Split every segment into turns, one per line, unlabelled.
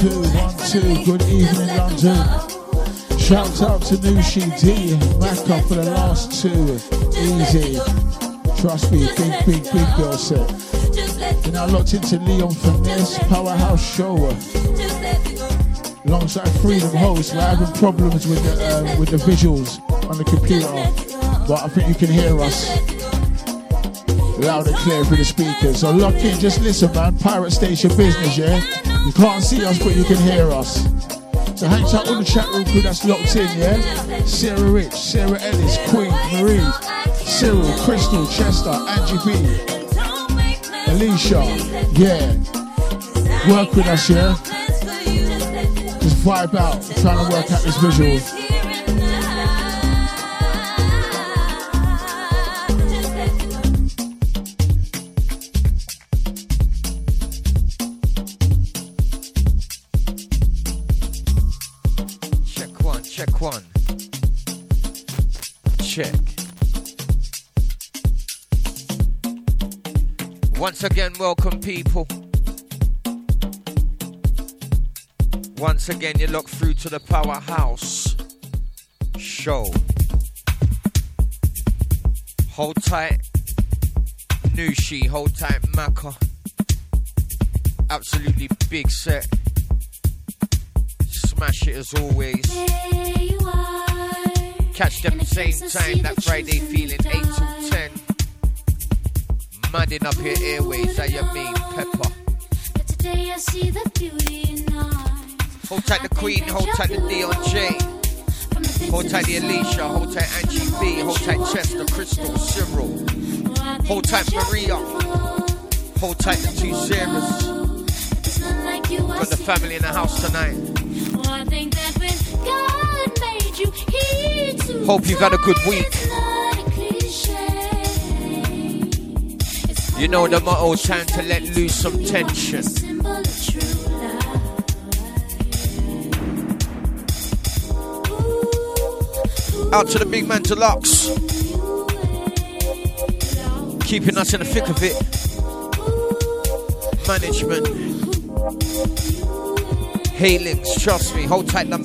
two, one, two. Good evening, London. Shout out to Nushi D, Macca for the last two. Easy. Trust me, big, big, big girl set. And I locked into Leon Finesse Powerhouse Show. Alongside 3Dom Host, we're having problems with the, uh, with the visuals on the computer, but I think you can hear us loud and clear through the speakers. So lock in, just listen, man. Pirate Station business, yeah? You can't see us, but you can hear us. So hang tight on the chat room crew that's locked in, yeah? Sarah Rich, Sarah Ellis, Queen, Marie, Cyril, Crystal, Chester, Angie B, Alicia, yeah. Work with us, yeah? Just vibe out, trying to work out this visual.
Once again, welcome people. Once again, you look through to the Powerhouse show. Hold tight, Nushi, hold tight, Macca. Absolutely big set. Smash it as always. Catch them same time that Friday feeling 8 to 10 madding up your airways, how you mean, Pepper? Hold tight the Queen, hold tight the Dion J. Hold tight the Alicia, hold tight Angie B, hold tight Chester, Crystal, Cyril. Hold tight Maria. Hold tight the two Sarahs. Got the family in the house tonight. Hope you've had a good week. You know the motto, time to let loose some tension. Out to the big man deluxe. Keeping us in the thick of it. Management. Hailings, trust me, hold tight the,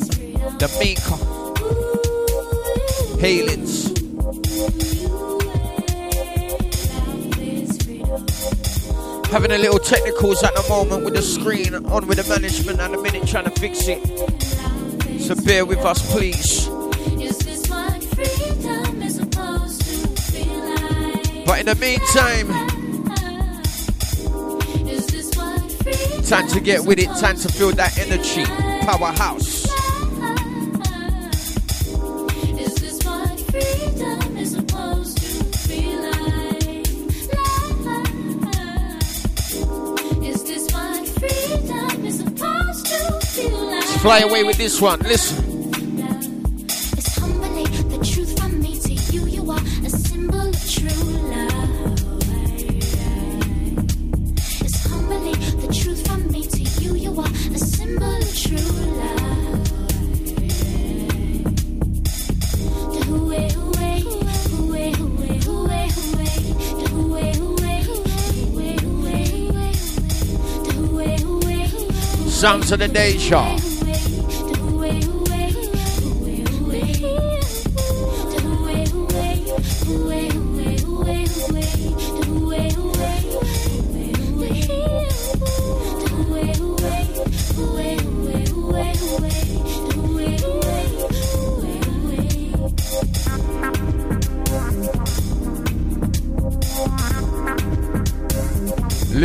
the maker. Having a little technicals at the moment with the screen on with the management and a minute trying to fix it. So bear with us, please. But in the meantime, time to get with it, time to feel that energy. Powerhouse. Fly away with this one. Listen. Sounds of the day, Shaw.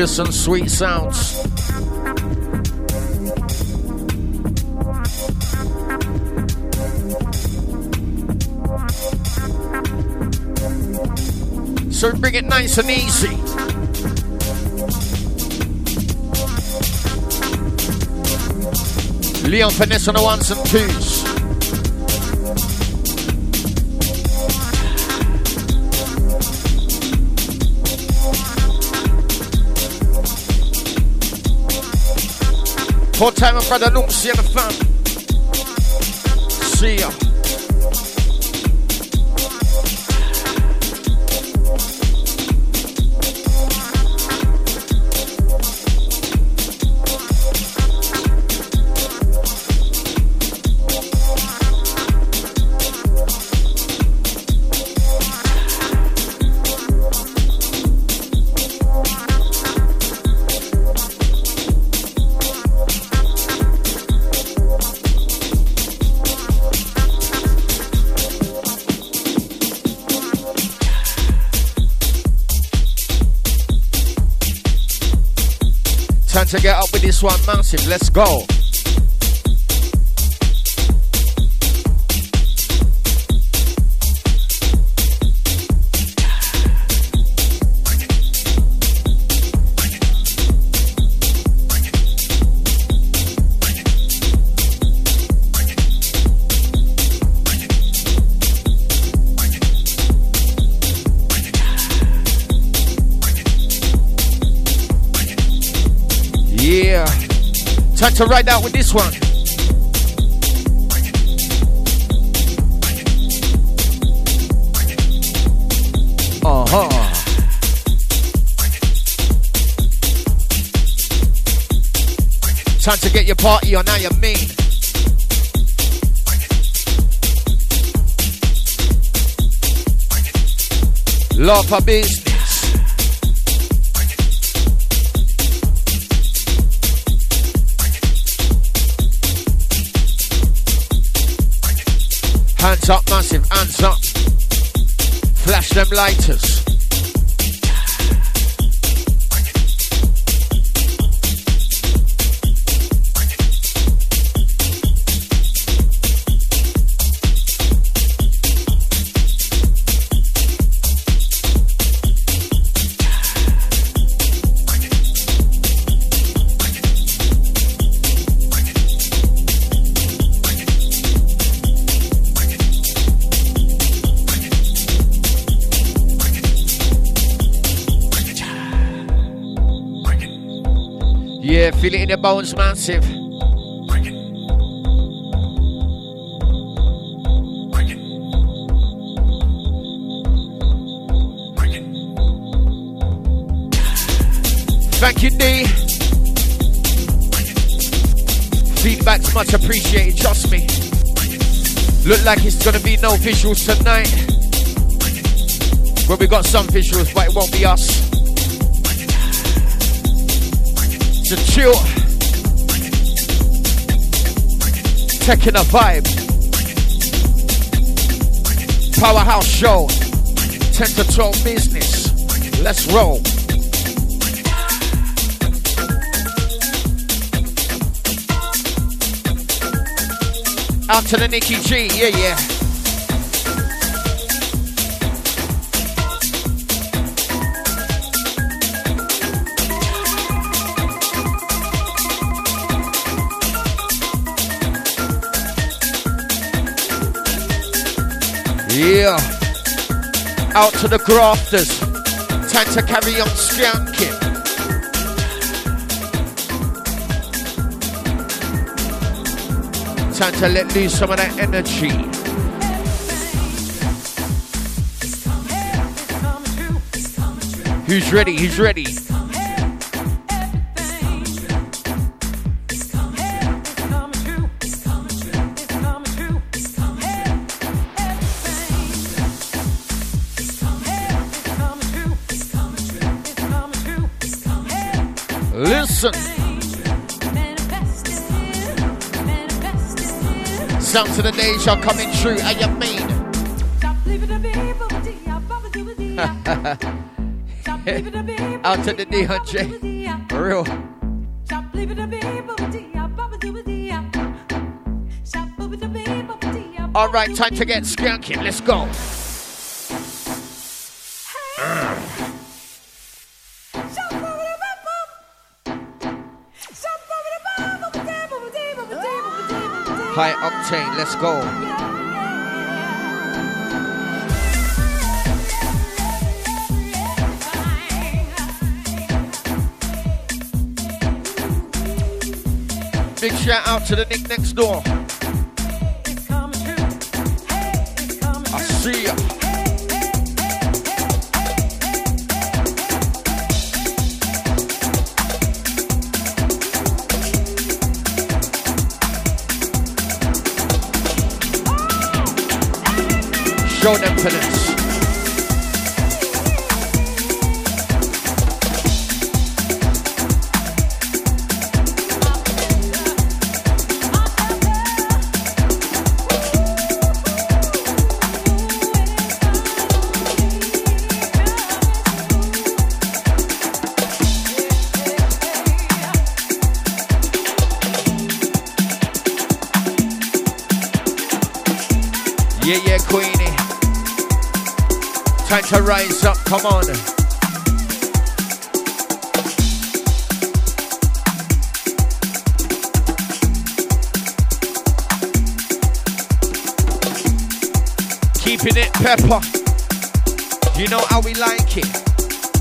Listen, sweet sounds. So bring it nice and easy. Leon Finesse on the ones and twos. Whole time my brother Noomsy and the fam. See ya.
With this one massive. Let's go. Time to ride out with this one. Uh huh. Time to get your party on, now you mean. Love for business. Up, massive, hands up. Flash them lighters. Your bones, massive. Thank you, D. Feedback's much appreciated, trust me. Look like it's gonna be no visuals tonight. Well, we got some visuals, but it won't be us. to chill. Taking a vibe. Powerhouse show. 10 to 12 business. Let's roll. Out to the Nikki G, yeah, yeah. Yeah. Out to the grafters. Time to carry on skanking. Time to let loose some of that energy. Who's ready? Who's ready? Sounds of the nation coming true. How you mean? Out to the DHJ. For real. All right, time to get skanking. Let's go. Octane. Let's go. Big shout out to the Nick next door.
Pepper. You know how we like it.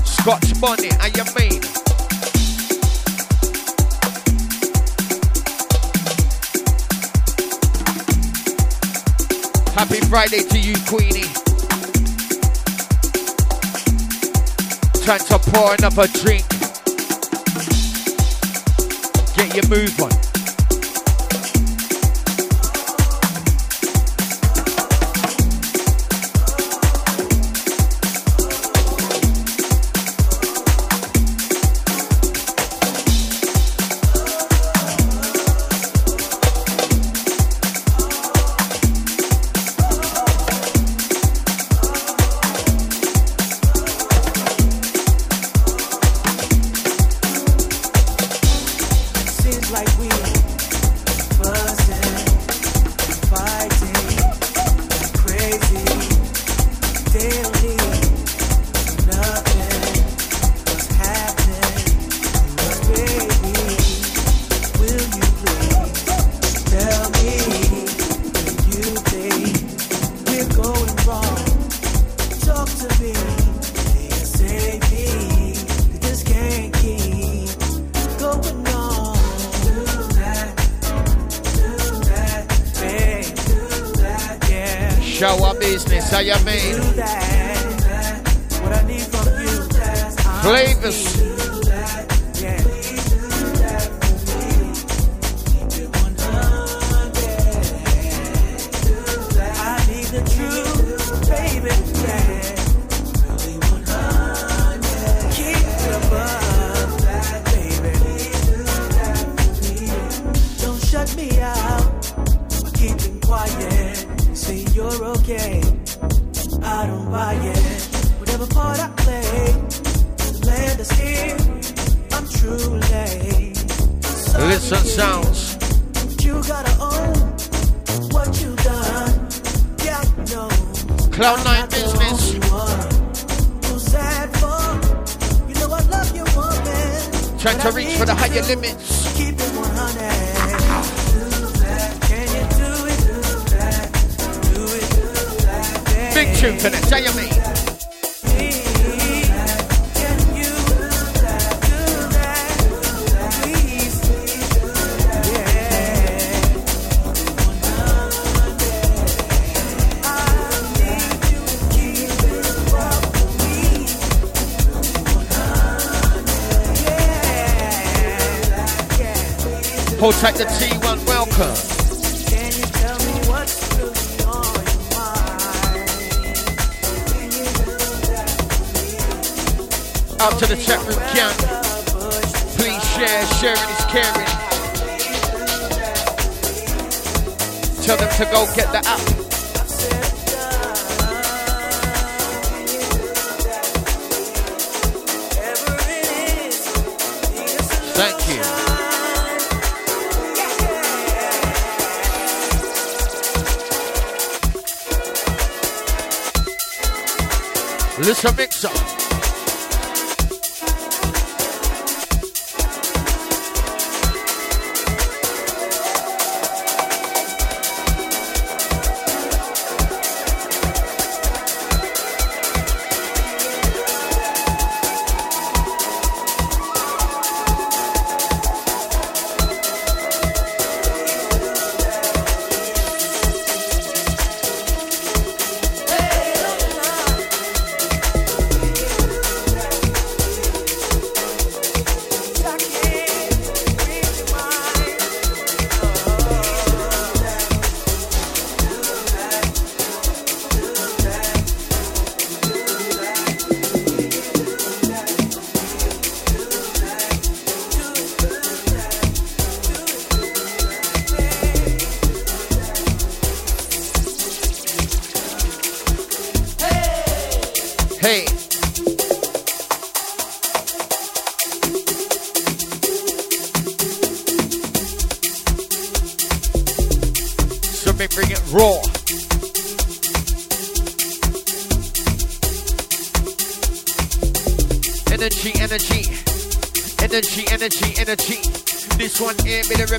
Scotch bonnet, how you mean? Happy Friday to you, Queenie. Trying to pour another drink. Get your move on.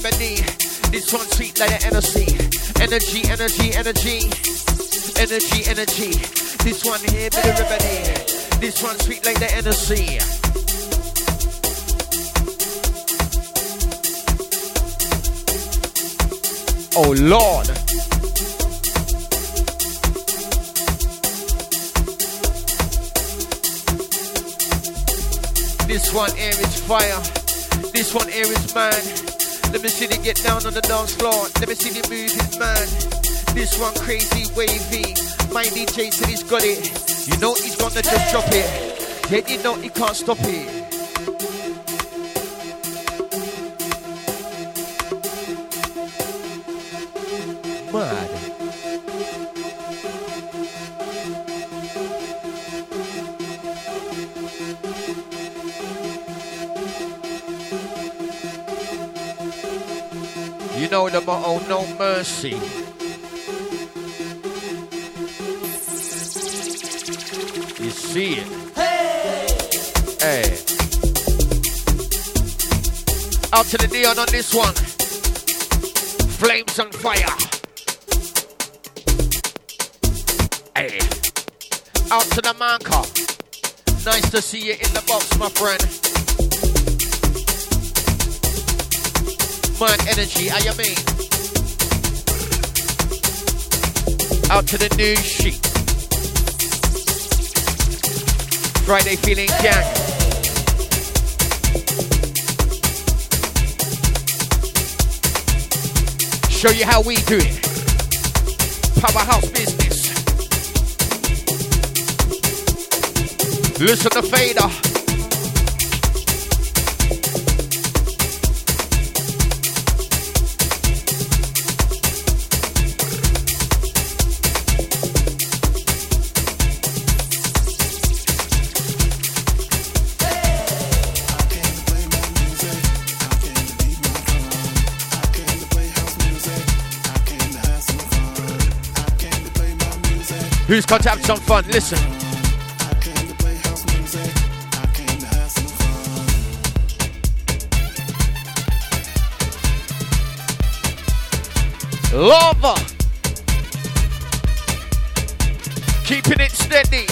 Remedy. This one sweet like the energy. Energy, energy, energy. Energy, energy. This one here be the remedy. This one sweet like the energy. Oh Lord. This one here is fire. This one here is man. Let me see you get down on the dance floor. Let me see you move it, man. This one crazy wavy. My DJ said he's got it. You know he's gonna just drop it. Yet you know he can't stop it. Mercy. You see it. Hey. Hey. Out to the neon on this one. Flames on fire. Hey. Out to the manka. Nice to see you in the box, my friend. Man energy, how you mean? Out to the Nushi. Friday feeling gang. Show you how we do it. Powerhouse business. Listen to fader. Who's got to have some fun? Listen. Lava. Keeping it steady.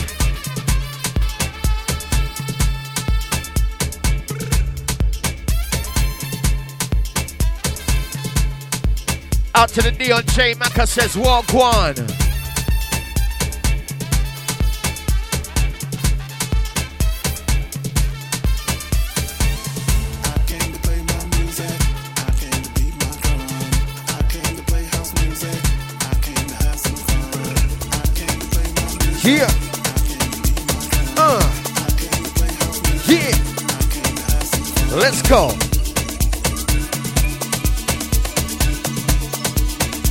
Out to the Neon J Maka says, Walk one. Go.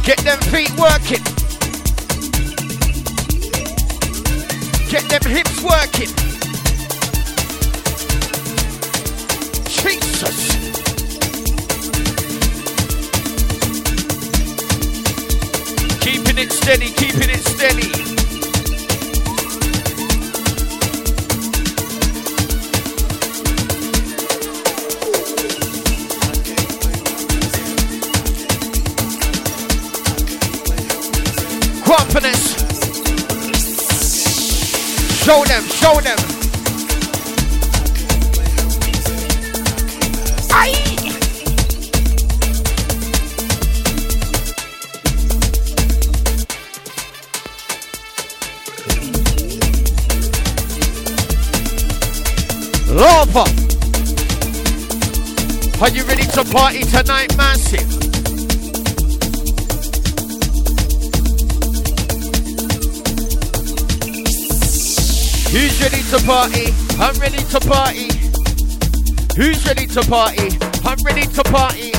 Get them feet working. Get them hips working. Jesus. Keeping it steady, keeping it steady. Show them, show them. Aye. Lava. Are you ready to party tonight, massive? Who's ready to party? I'm ready to party. Who's ready to party? I'm ready to party.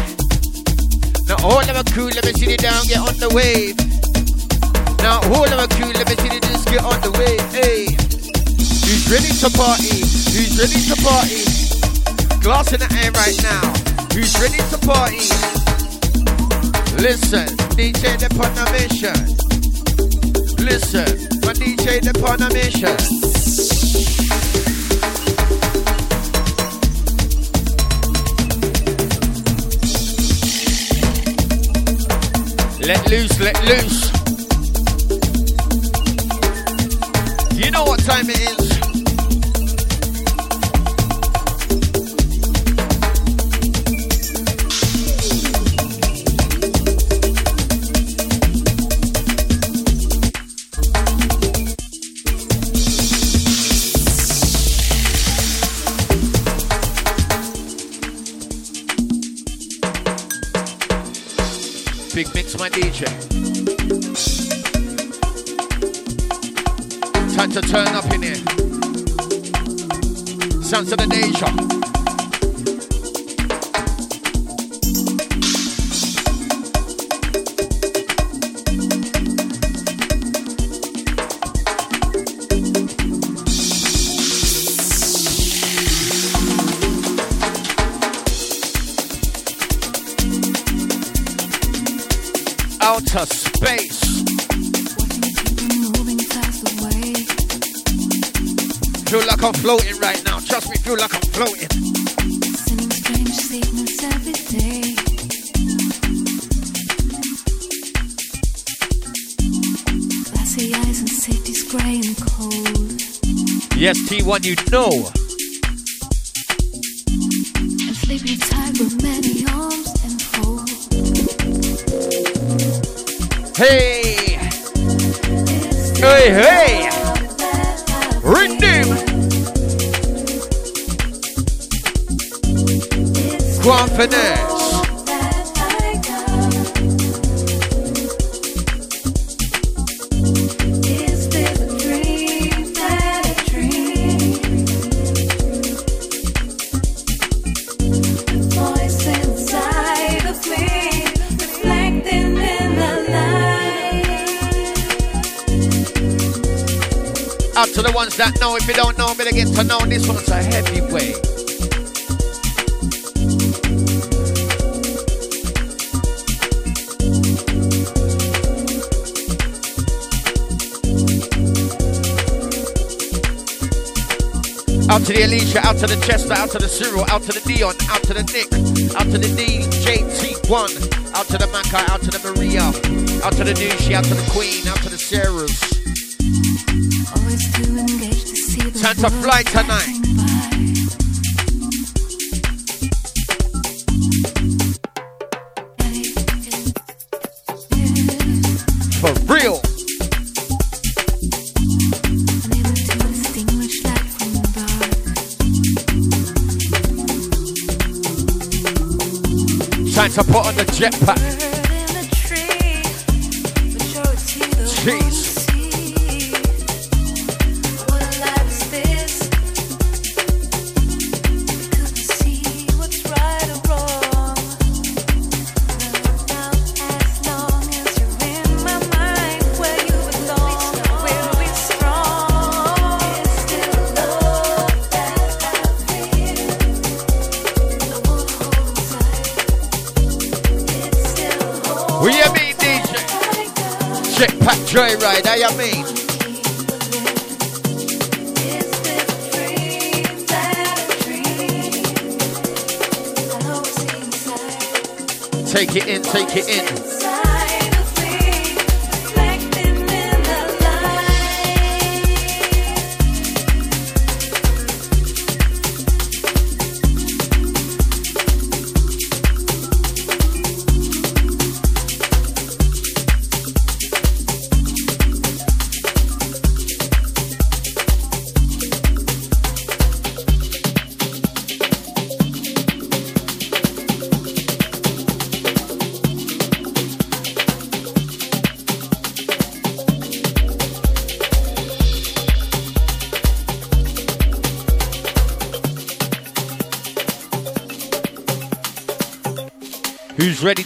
Now all of my crew, let me see you down, get on the wave. Now all of my crew, let me see you just get on the wave. Hey, who's ready to party? Who's ready to party? Glass in the air right now. Who's ready to party? Listen, DJ the on mission. Listen, my DJ the on mission.
Let loose, let loose. You know what time it is. My DJ. Time to turn up in here. Sounds of the Deja. I'm floating right now. Trust me, feel like I'm floating. Sending strange signals every day. Glassy eyes and safety's grey and cold. Yes, T1, you know. And sleepy tired with many arms Hey! Hey, hey! Confidence! Out to the ones that know. If you don't know, better get to know. This one's a heavyweight. Out to the Alicia, out to the Chester, out to the Cyril, out to the Dion, out to the Nick, out to the DJT1, out to the Maka, out to the Maria, out to the Nushi, out to the Queen, out to the Sarahs. Time to fly tonight. To put on the jetpack.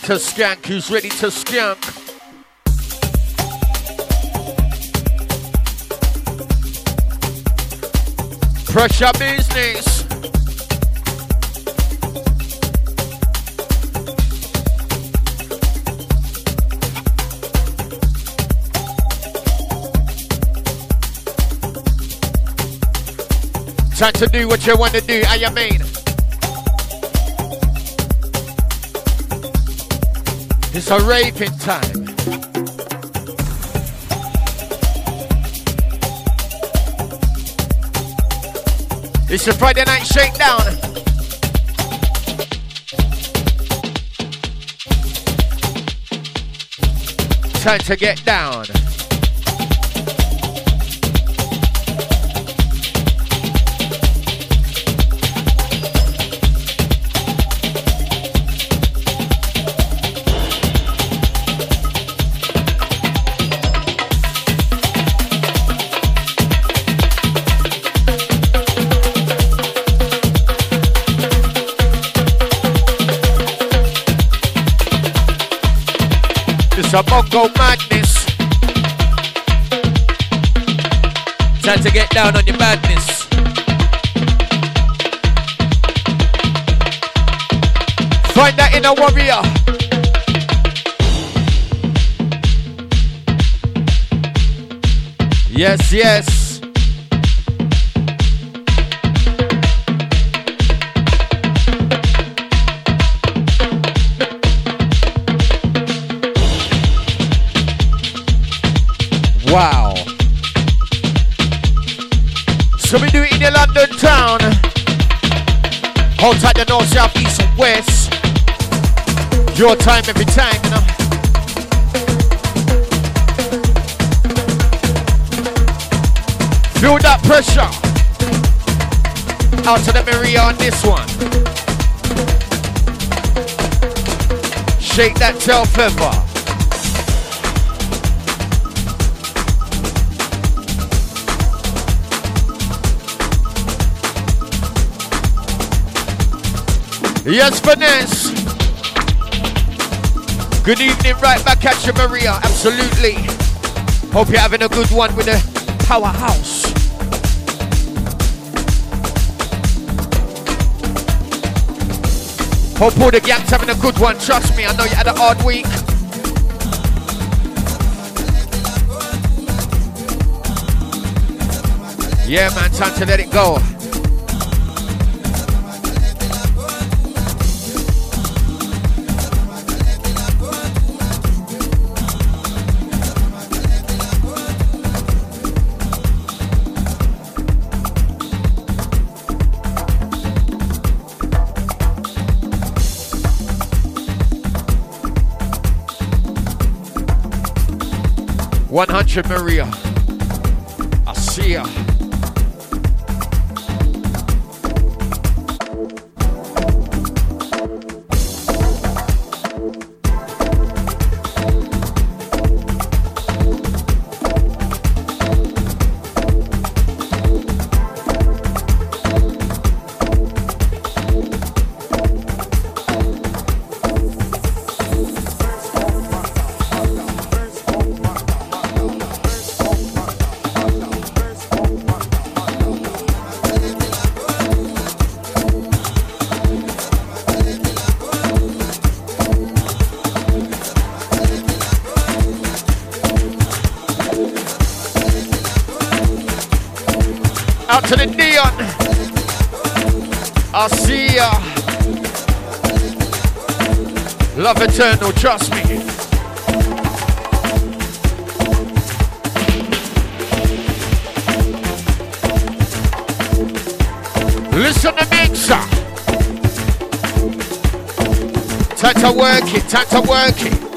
To skank? Who's ready to skank? Pressure business. Time to do what you want to do, I mean.
It's a raping time. It's a Friday night shakedown. Time to get down. Yes, yes. Wow. So we do it in the London town. Hold tight the north, south, east, and west. Your time every time, you know. Feel that pressure. Out to the Maria on this one. Shake that tail feather. Yes, finesse. Good evening, right back at you, Maria. Absolutely. Hope you're having a good one with the powerhouse. Hope all the gang's having a good one. Trust me, I know you had a hard week. Yeah, man, time to let it go. One hundred Maria. I see ya. Eternal, trust me. Listen to mixer. Time to work it, time to work it.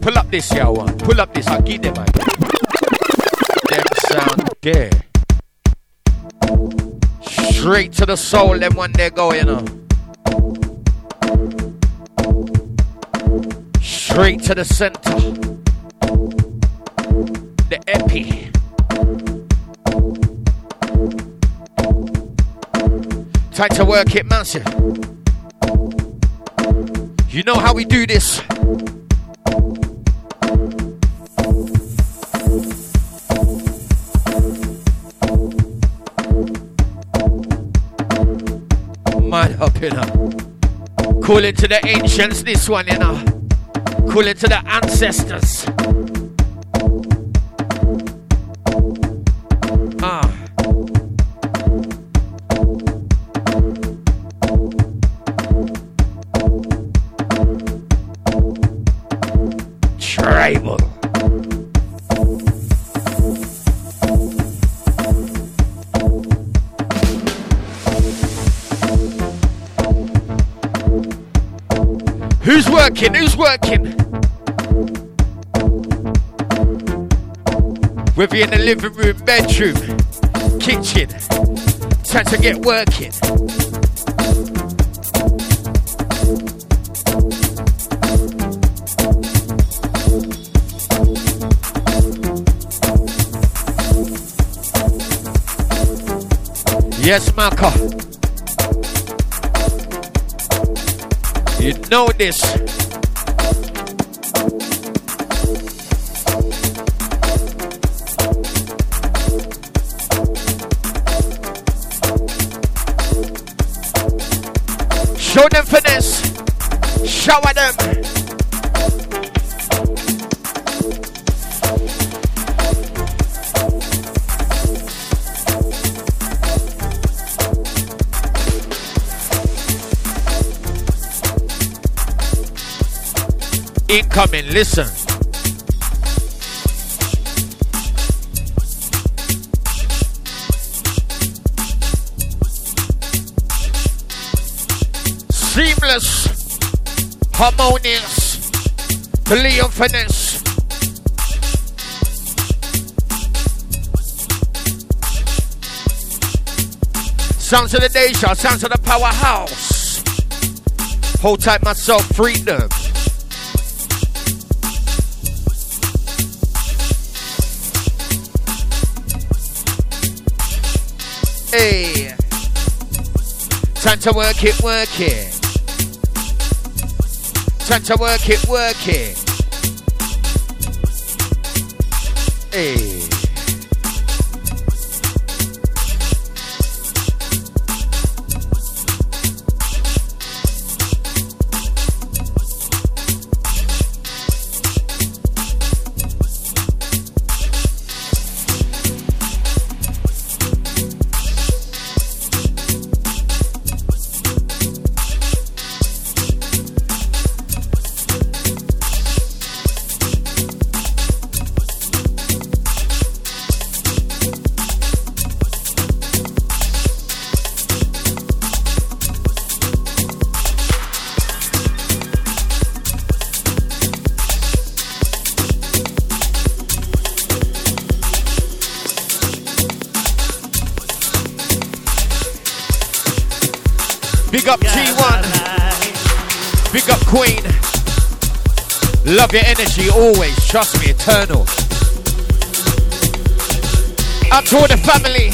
Pull up this here one. Pull up this, I'll give them man. Them sound gay. Straight to the soul, them when they go, you know. Straight to the center. The epi. Time to work it massive. You know how we do this. Call it to the ancients, this one, you know. Call it to the ancestors. Working? Who's working? Whether you're in the living room, bedroom, kitchen, time to get working. Yes, Maka. You know this. Incoming, listen. Seamless, harmonious, finesse. Sounds of the nation, sounds of the powerhouse. Hold tight myself, 3Dom. Time to work it, work it. Time to work it, work it. Hey. Up T1. Big up Queen. Love your energy always. Trust me, eternal. Up to all the family.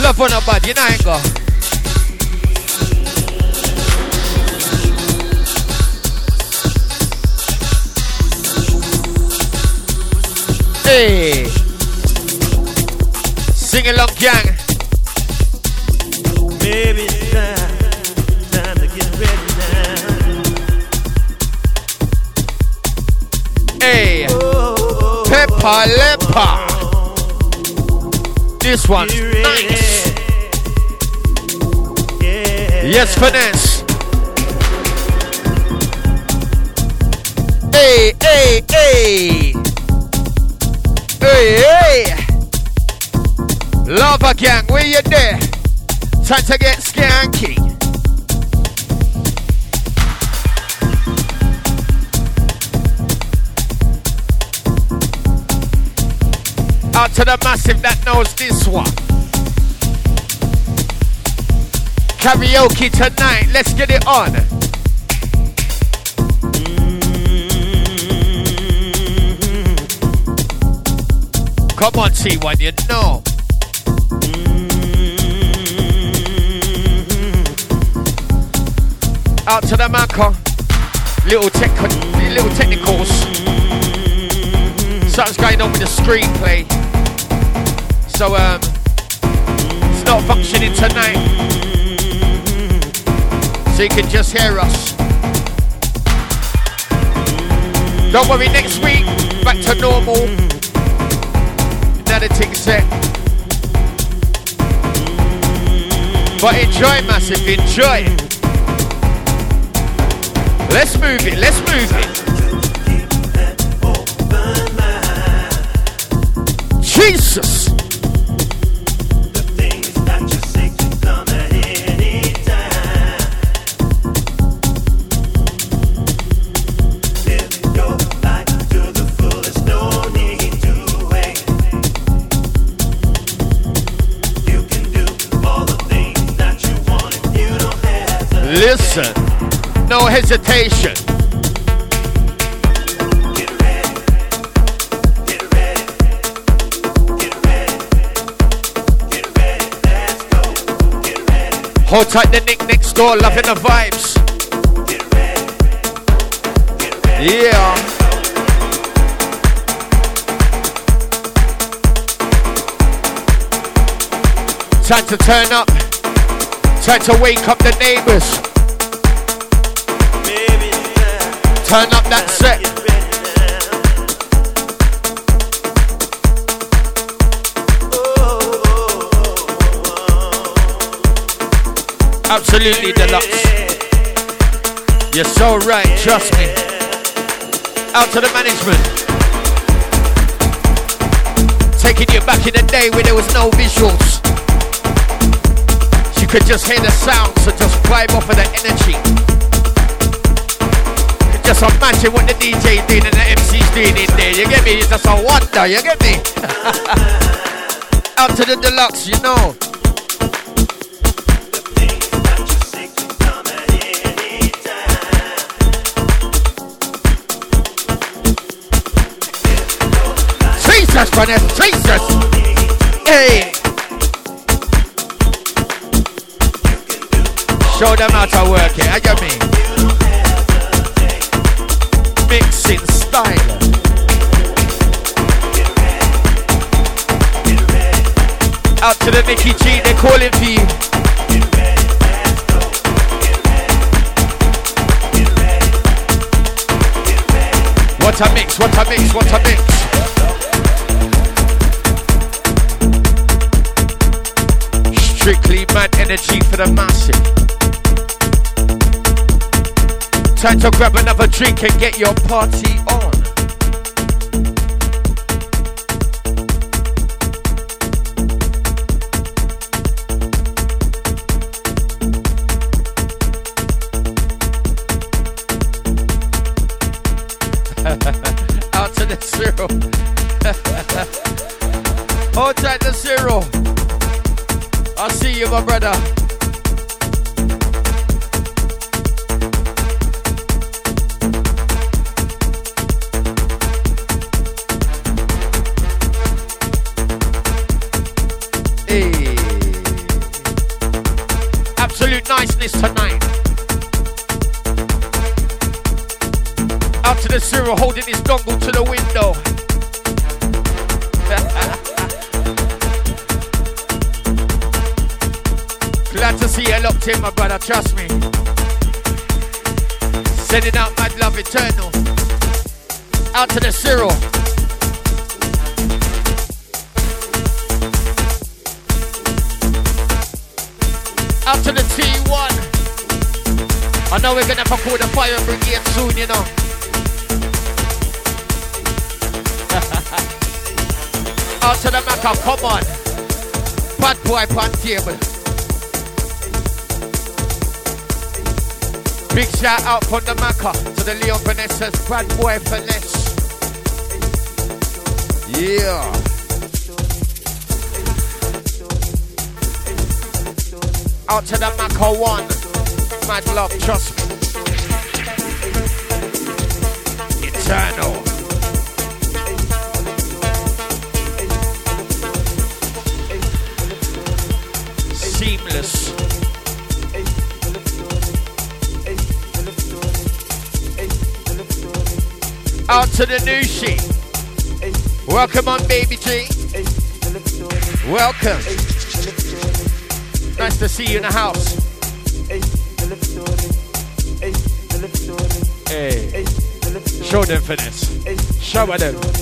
Love on a bud, you know I ain't go. Hey. Sing along, gang. Leper. This
ready?
nice. Yes, finesse. Hey, hey, hey. Hey, hey. Lava gang, where you there? Time to get skanky. To the massive that knows this one. Karaoke tonight, let's get it on. Mm-hmm. Come on, T1, you know. Mm-hmm. Out to the Maka. Little little technicals. Something's going on with the screenplay. So um, it's not functioning tonight. so you can just hear us. Don't worry, next week, back to normal. Another thing set. But enjoy, massive, enjoy. Let's move it, let's move it. Jesus! Listen, no hesitation. Hold tight the nick next door, loving the vibes. Yeah. Time to turn up. Time to wake up the neighbors. Turn up that set. Absolutely deluxe. You're so right, trust me. Out to the management. Taking you back in the day when there was no visuals. You could just hear the sound, so just vibe off of the energy. Just imagine what the DJ doing and the MC's doing in there. You get me? It's just a wonder. You get me? Out to the deluxe, you know. Jesus, brother, Jesus. Hey. Show them how to work it, I get me. Out to the Nicky G, they're. What a mix, what a mix, what a mix. Strictly mad energy for the massive. Time to grab another drink and get your party on. Out to the zero. Hold tight the zero. I'll see you, my brother. Cyril holding his dongle to the window. Glad to see you locked in, my brother, trust me. Sending out mad love eternal. Out to the Cyril. Out to the T1. I know we're gonna have to call the fire brigade soon, you know. Out to the Maca, oh, come on. Bad boy pan table. Big shout out from the Maca oh, to the Leon Finesse's bad boy finesse. Yeah. Out to the Maca oh, one. Mad love, trust to the Nushi. Welcome on, baby G. Welcome. Nice to see you in the house. Hey. Show them finesse. Show them.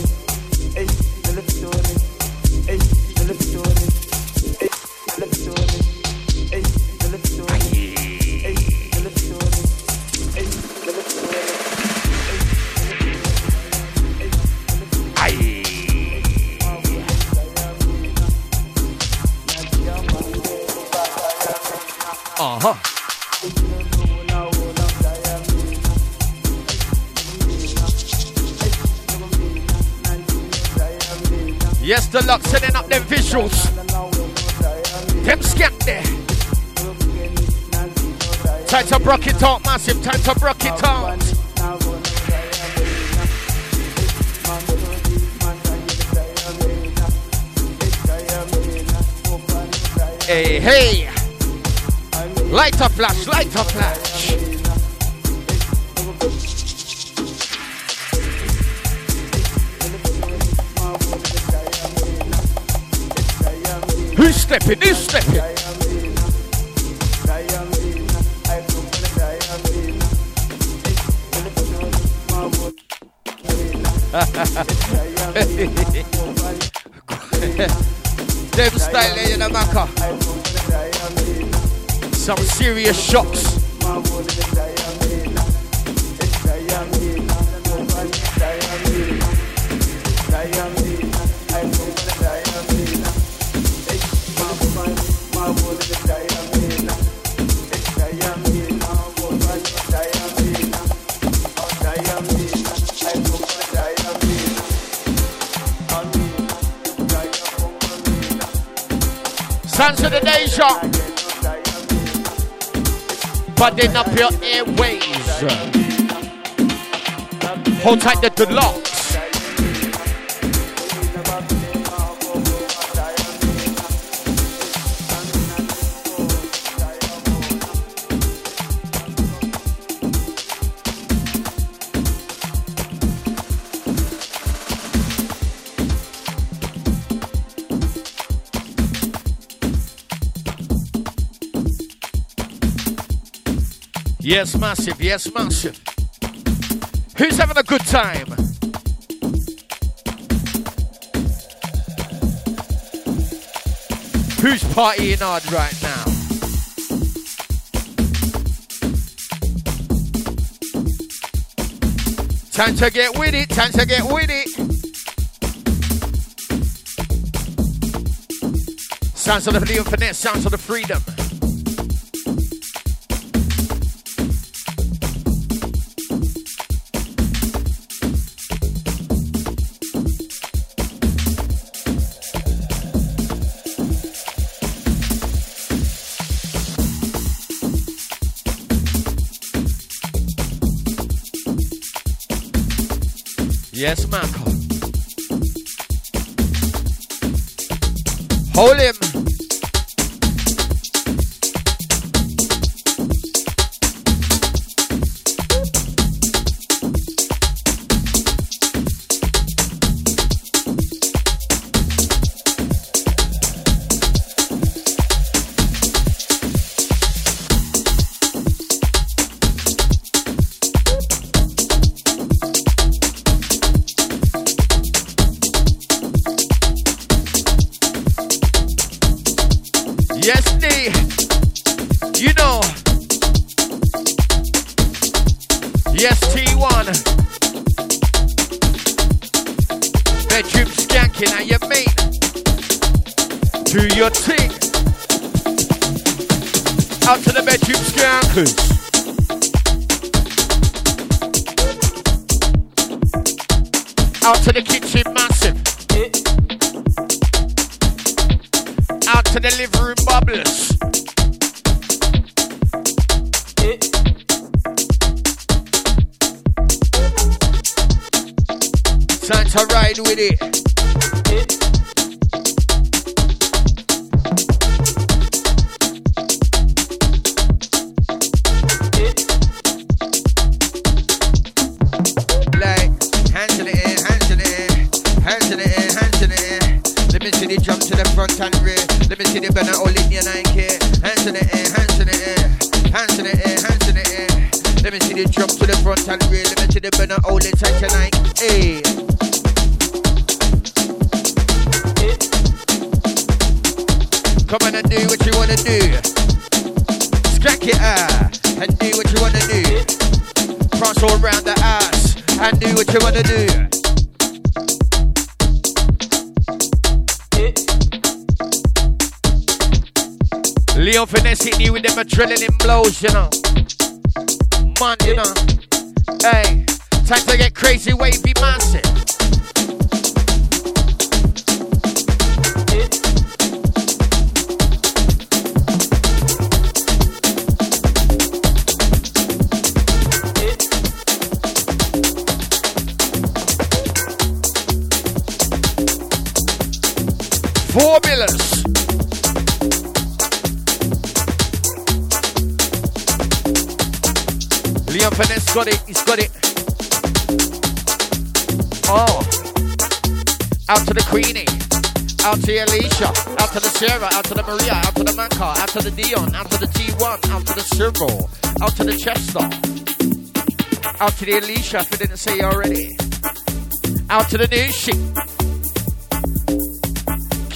Uh-huh. Yes, the luck setting up them visuals. Them scamp there. Time to brock it out, massive. Time to brock it out. Hey, hey. Light a flash, light a flash. Who's stepping? Who's stepping? Them style in the maca. Some serious shocks. Sounds of the Deja. Budding up your airways. Hold tight the deluxe. Yes, massive. Yes, massive. Who's having a good time? Who's partying hard right now? Time to get with it. Time to get with it. Sounds of the Finesse. Sounds of the 3Dom. Yes, Marco. Skanking, how you mean? Do your thing. Out to the bedroom skankers. Out to the kitchen massive. Out to the living room bubblers. Time to ride with it. To the the banner all in your 9K. Hands in the air, hands in the air, Hands in the air, hands in the air. Let me see the jump to the front and rear. Let me see the banner hold it tight tonight. Hey. Come on and do what you wanna do. Scrack it out and do what you wanna do. Cross all around the ass and do what you wanna do. Finesse hit you with them adrenaline blows, you know. Man, you know. Hey, time to get crazy, wavy, massive. Formulas. Leon Finesse got it, he's got it. Oh. Out to the Queenie. Out to Alicia. Out to the Sarah. Out to the Maria. Out to the Mancar. Out to the Dion. Out to the T1. Out to the Cyril. Out to the Chester. Out to the Alicia, if I didn't say already. Out to the Nushi.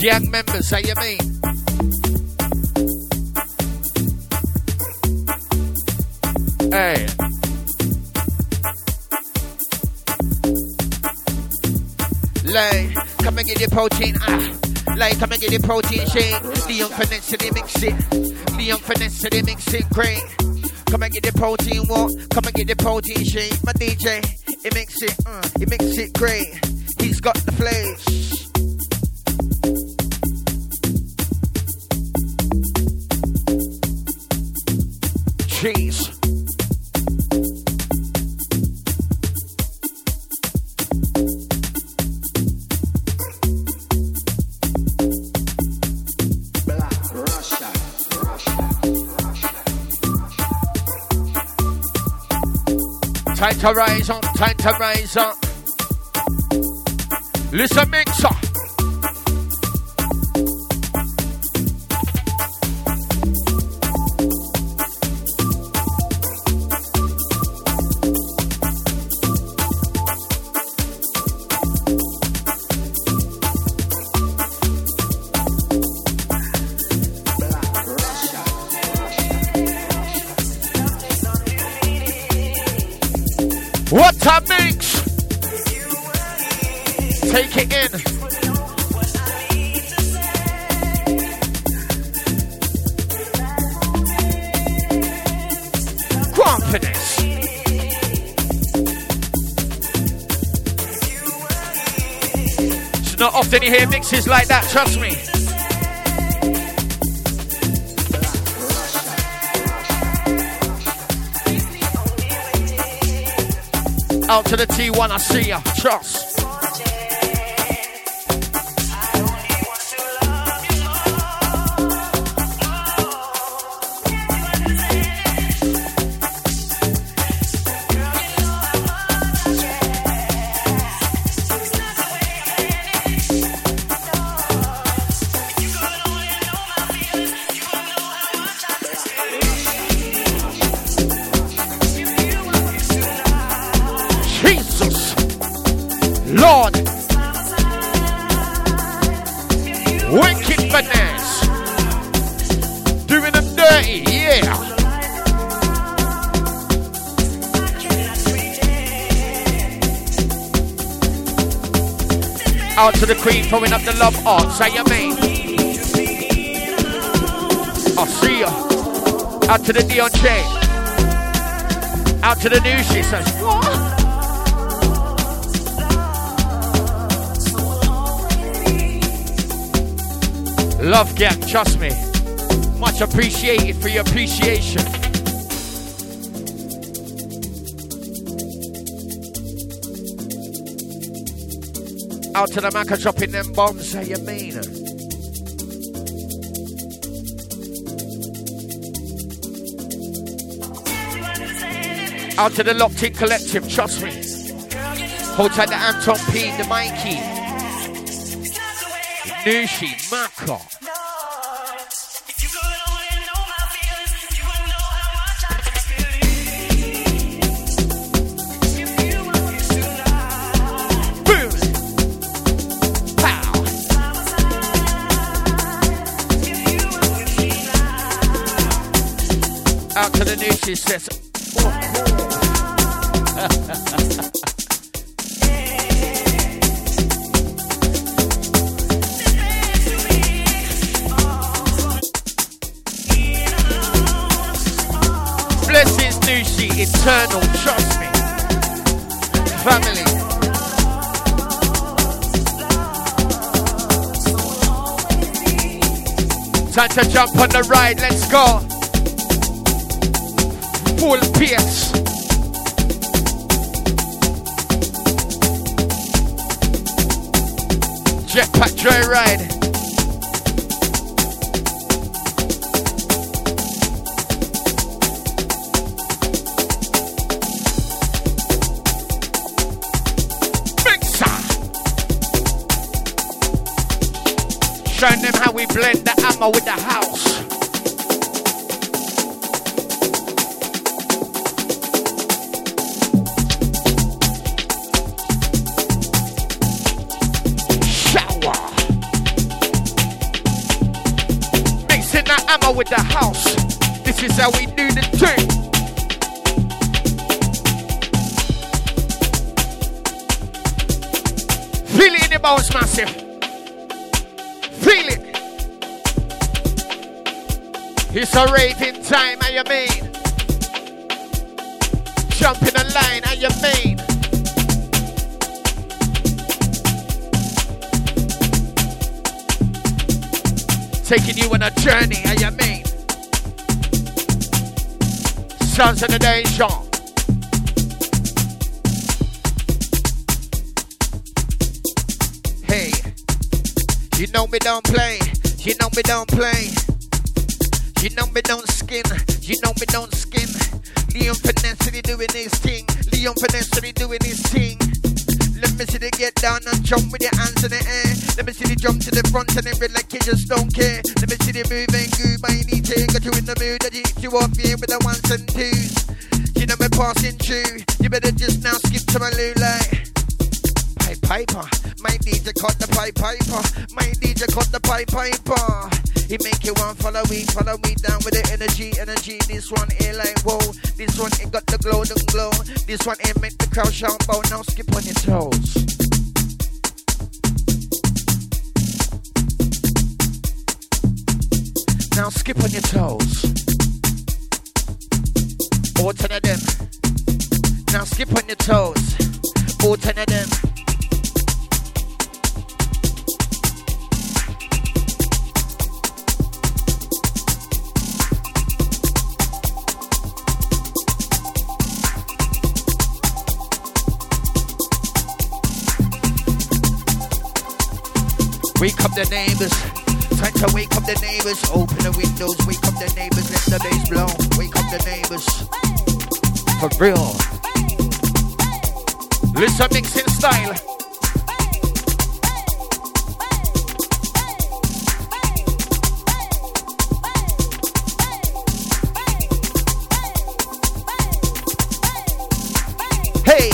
Gang members, how you mean? Hey. Lay, come and get your protein. Ah. Lay, come and get your protein shake. Leon finesse they mix it. Leon finesse they mix it great. Come and get the protein walk. Come and get the protein shake. My DJ, he mix it. Uh, he mix it great. He's got the flash. Cheese. Time to rise up, time to rise up. Listen, mixer. Take it in. Confidence. It's not often you hear mixes like that, trust me. Out to the T1, I see ya. Trust. Queen, throwing up the love art. Say your mean. I see ya. Out to the Dion J. Out to the new, she says. Love gang, trust me. Much appreciated for your appreciation. Out to the Maca dropping them bombs, how you mean? Out to the locked in collective, trust me. Hold tight the Anton P, the Mikey. Nushi, to jump on the ride, let's go. Full pace. Jetpack joyride. Blend with the house. Shower. Mixing the ammo with the house. This is how we do the thing. Feel it in the bones, massive. It's a raving time, how you mean? Jump in a line, how you mean? Taking you on a journey, how you mean? Sons of the Nation. Hey, you know me don't play. You know me don't play. You know me don't skin. You know me don't skin. Leon Finesse doing his thing. Leon Finesse doing his thing. Let me see the get down and jump with your hands in the air. Let me see the jump to the front and it like you just don't care. Let me see the move and groove by any take. Got you in the mood that hits you off here with the ones and twos. You know me passing through. You better just now skip to my loo like. Pipe piper, my DJ cut the pipe piper. My DJ cut the pipe piper. He make you one follow me, follow me down with the energy, energy. This one here like whoa. This one ain't got the glow, the glow. This one it make the crowd shout bow. Now skip on your toes. Now skip on your toes. All ten of them. Now skip on your toes. All ten of them. Wake up the neighbors. Time to wake up the neighbors. Open the windows. Wake up the neighbors. Let the bass blow. Wake up the neighbors. For real. Listen, mixing style. Hey,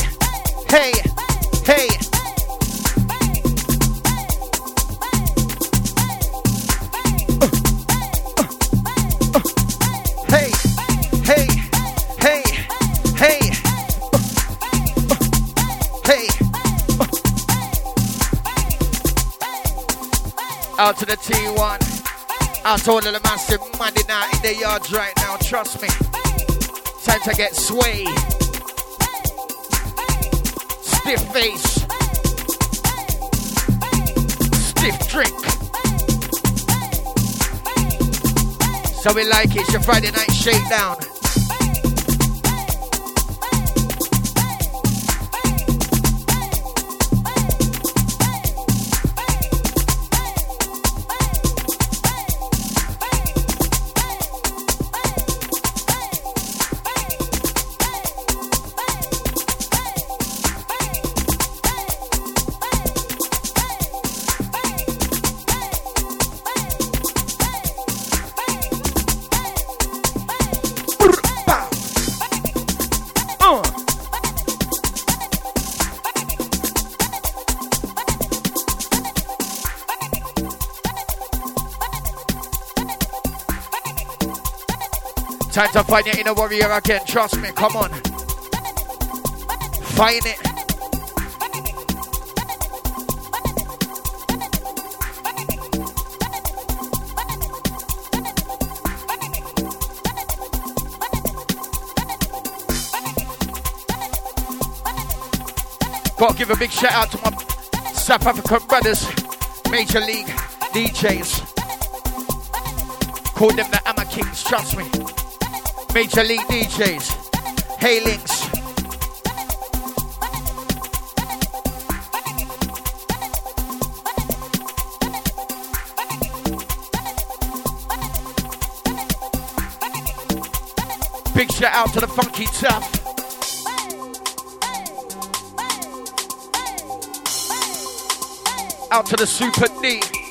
hey, hey. Out to all of the massive money now in the yards right now. Trust me. Time to get sway. Stiff face. Stiff drink. So we like it. It's your Friday night shakedown. To find your inner warrior again. Trust me. Come on. Find it. Gotta give a big shout out to my South African brothers, Major League DJz. Call them the Amma Kings, trust me. Major League DJz. Hey Links. Big shout out to the Funky Tough. Out to the Super D.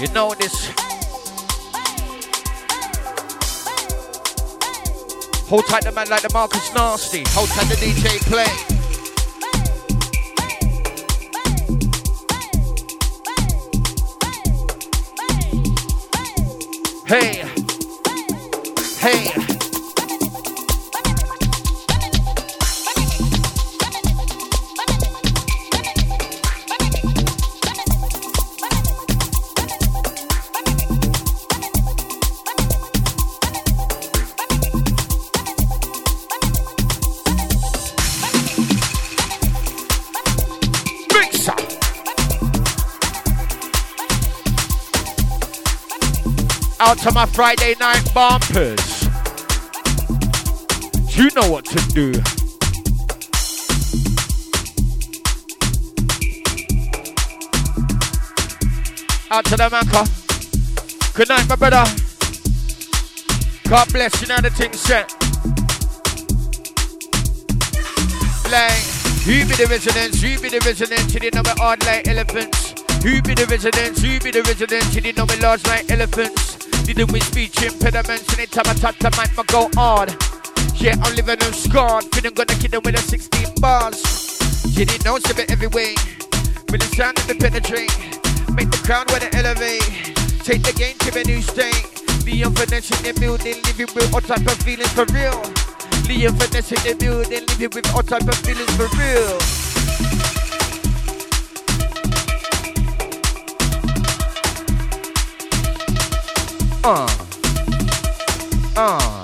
You know this. Hold tight the man like the Marcus Nasty. Hold tight the DJ play. Hey. To my Friday night bumpers. You know what to do. Out to the Maca. Good night, my brother. God bless you now the thing set. Like, who be the residents? Who be the residents? You know me hard like elephants. Who be the residents? Who be the residents? You know me large like elephants. Didn't we speech impediments? Anytime I touch the mic, I go hard. Yeah, I'm living on scarred. Feeling gonna kill them with a 16 bars. You didn't know it's a bit everywhere. With the sound the penetrate. Make the crowd wanna elevate. Take the game to a new state. Leon Finesse in the building, living with all type of feelings for real. Leon Finesse in the building, living with all type of feelings for real. Uh. Uh.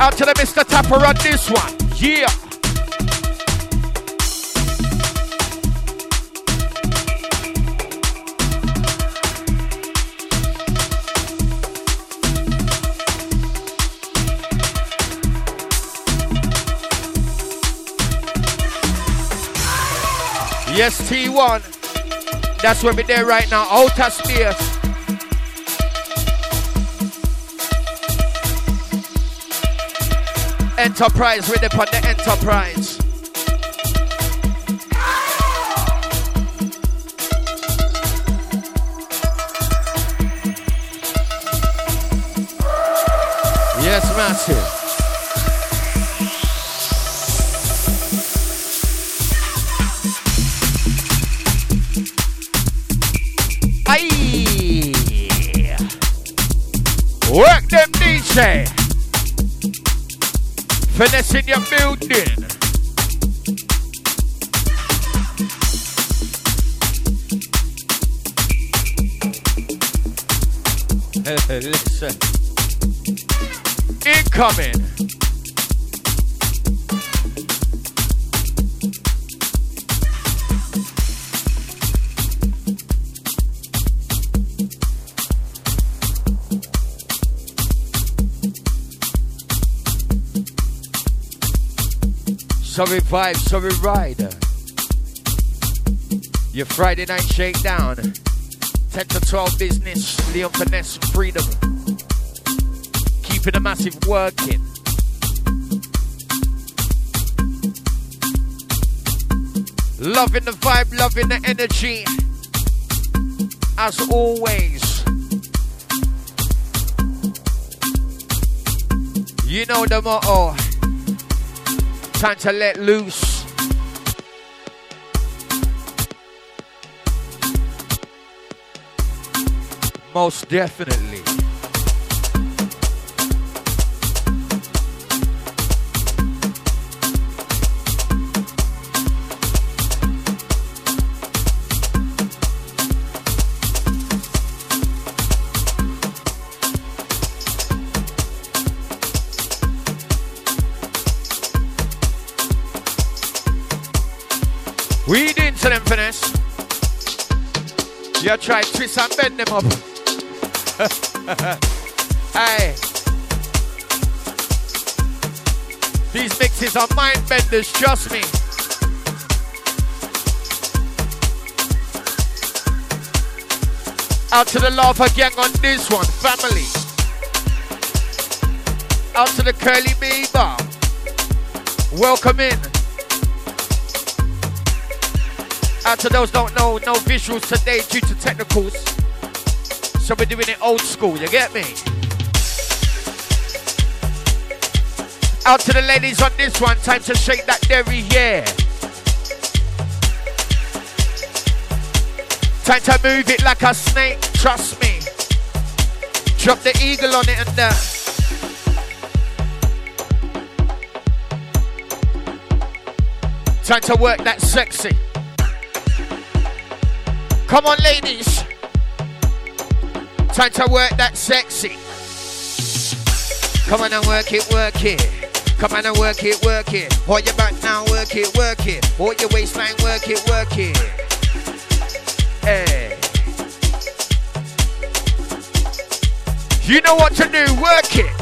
Out to the Mr. Tapper on this one. Yeah. Yes, T1. That's where we're there right now. Outer space. Enterprise, we're upon the Enterprise. Yes, massive. Aye. Work them DJ. Finesse in your building. Listen. Incoming. Sorry vibe, sorry rider. Your Friday night shakedown. 10 to 12 business, Leon Finesse, 3Dom. Keeping the massive working. Loving the vibe, loving the energy. As always. You know the motto. Time to let loose. Most definitely. You try twist and bend them up. hey. These mixes are mind benders, trust me. Out to the Lava Gang on this one, family. Out to the Curly Beaver. Welcome in. Out to those don't know, no visuals today due to technicals. So we're doing it old school, you get me? Out to the ladies on this one, time to shake that dairy, yeah. Time to move it like a snake, trust me. Drop the eagle on it and that. Time to work that sexy. Come on, ladies. Time to work that sexy. Come on and work it, work it. Come on and work it, work it. Hold your back now, work it, work it. Hold your waistline, work it, work it. Hey. You know what to do, work it.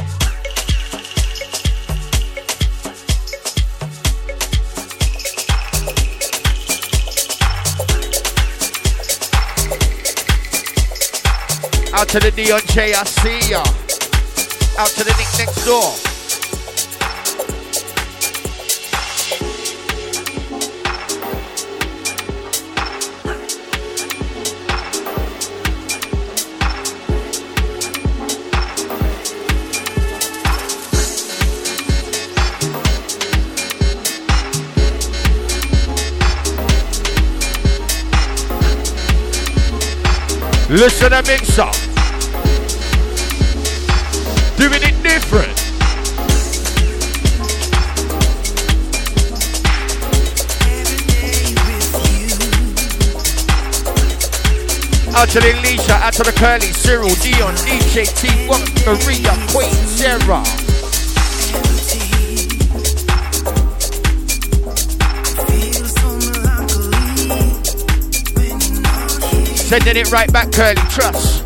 Out to the Dion J, I see ya. Out to the Nick next door. Listen to mixer. Doing it different. Out to the Alicia, out to the Curly, Cyril, Dion, DJ T1, Maria, Queen, Sarah. Sending it right back, Curly, trust.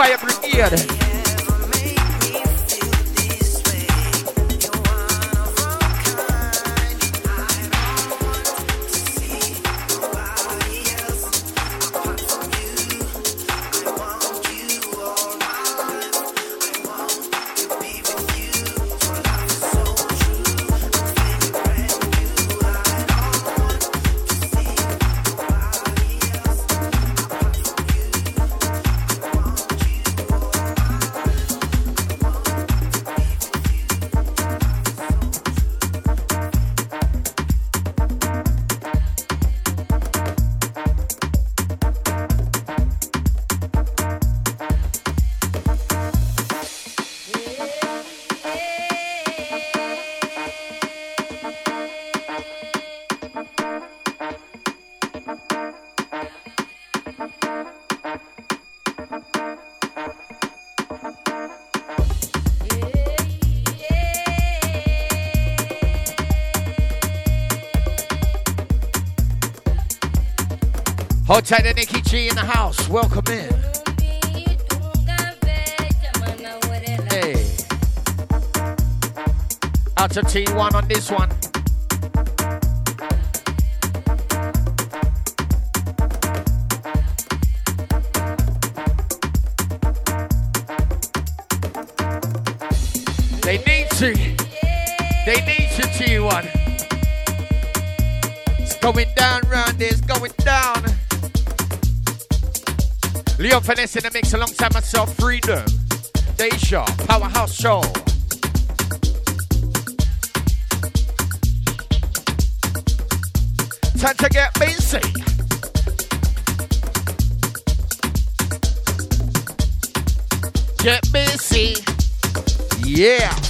Fire brigade. Hold tight to Nikki G in the house. Welcome in. Hey. Out to T1 on this one. They need to. They need to T1. It's going down round this, going down. Leon Finesse in the mix alongside myself, 3Dom. Deja, Powerhouse Show. Time to get busy. Get busy. Yeah.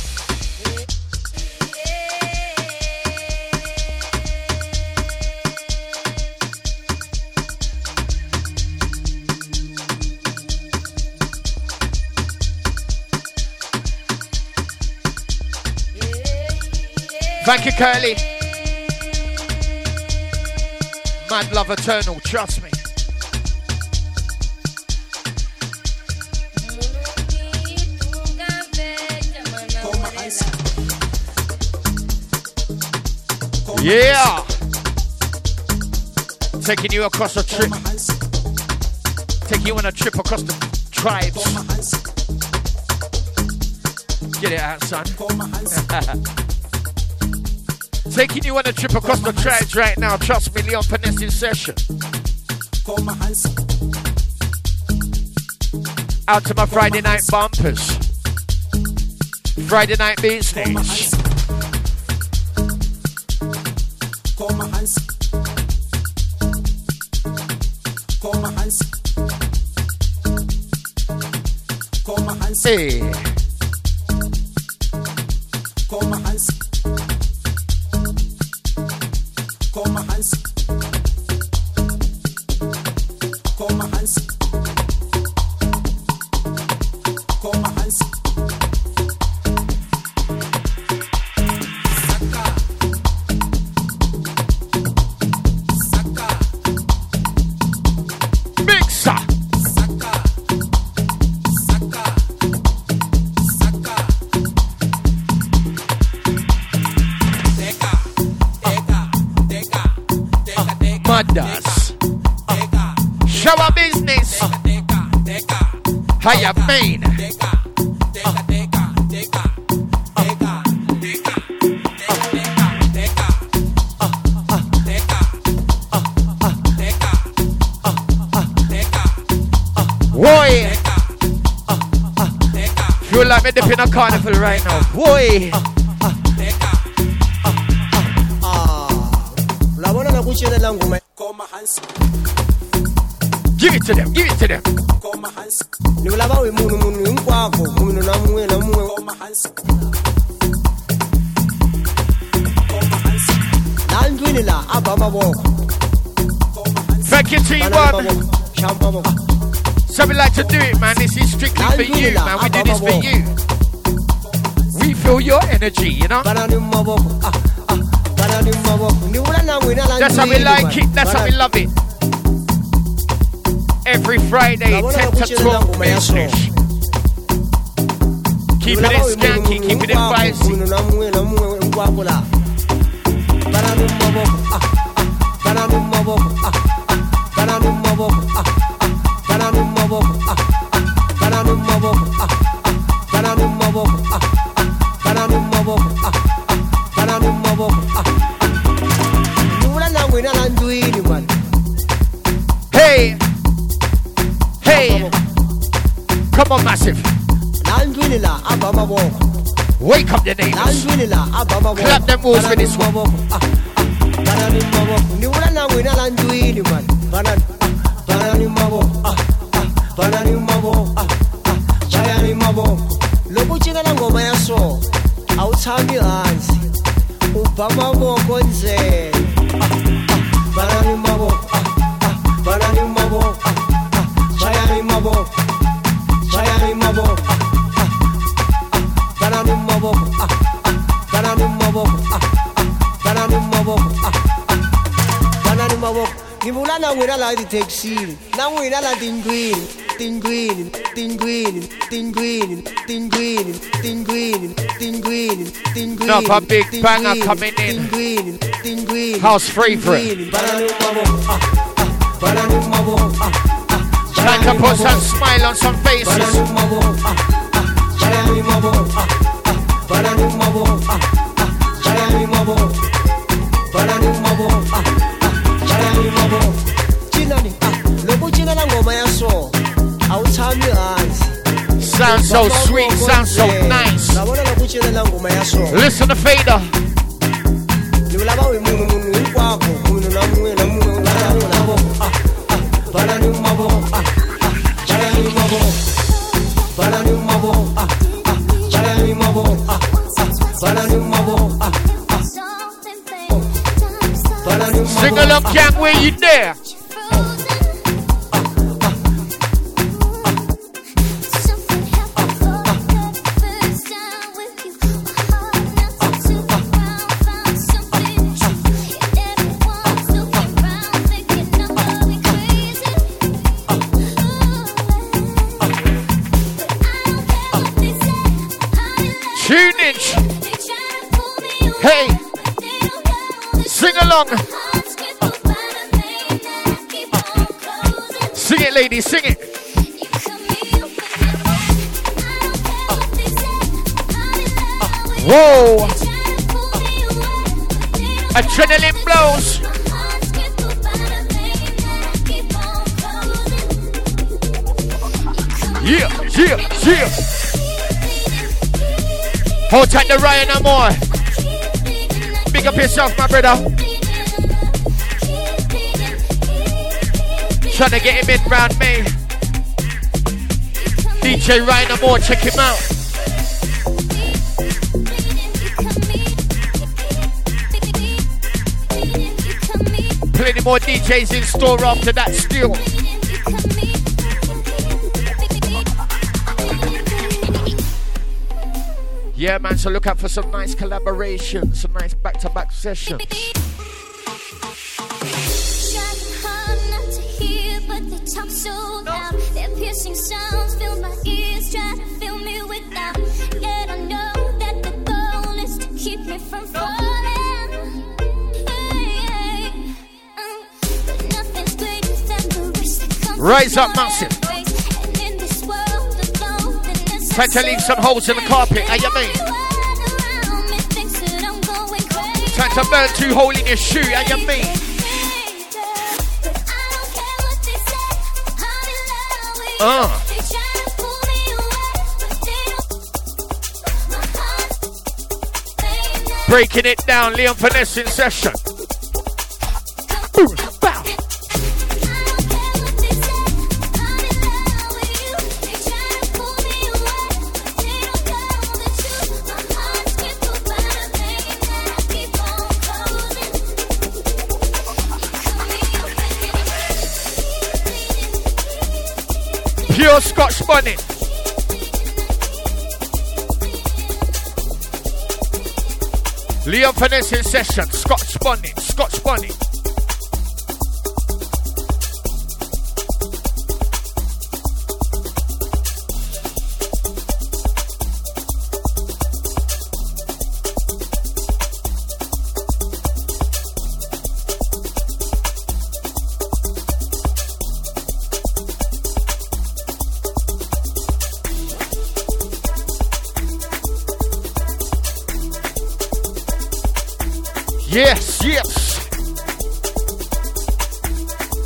Thank you, Curly. Mad love eternal, trust me. Yeah. Taking you across a trip. Taking you on a trip across the tribes. Get it out, son. Taking you on a trip across the tracks right now. Trust me, Leon Finesse in session. Out to my Friday night bumpers. Friday night business. Hey. Right now. Boy.
Na n'wina laha
That's how we like it. That's how we love it.
Every Friday, 10 to 12 business. Keeping it skanky, keeping it in spicy. Come on, massive. Wake up the neighbors. Clap them moves for this one.
lokuchika la ngoma yaso awuthambi hansi ubha mavoko nzela Now we're not like the taxi. Now we don't the green. Thing green, thing green, thing green, thing green, green, thing green, green. Not
a big banger coming in.
Green, green.
House
free for it.
Trying to put some smile on some faces.
Para
Sounds so sweet, sounds so nice. Listen to Fader. Sing along, can't wait you there. Along. Sing it, ladies, sing it. Whoa, adrenaline blows. Yeah, yeah, yeah. Hold tight the Ryan and more. Big up yourself, my brother. Trying to get him in round me. DJ and more, check him out. Plenty more DJs in store after that still. Yeah, man, so look out for some nice collaborations, some nice back to back sessions. Rise up, massive. Try to leave some holes in the carpet, how you mean? Try to burn two holes in your shoe, how you mean? Uh. Breaking it down, Leon Finesse in session. Boom, money. Leon Finesse Session, Scott Bunny,
Scott Bunny.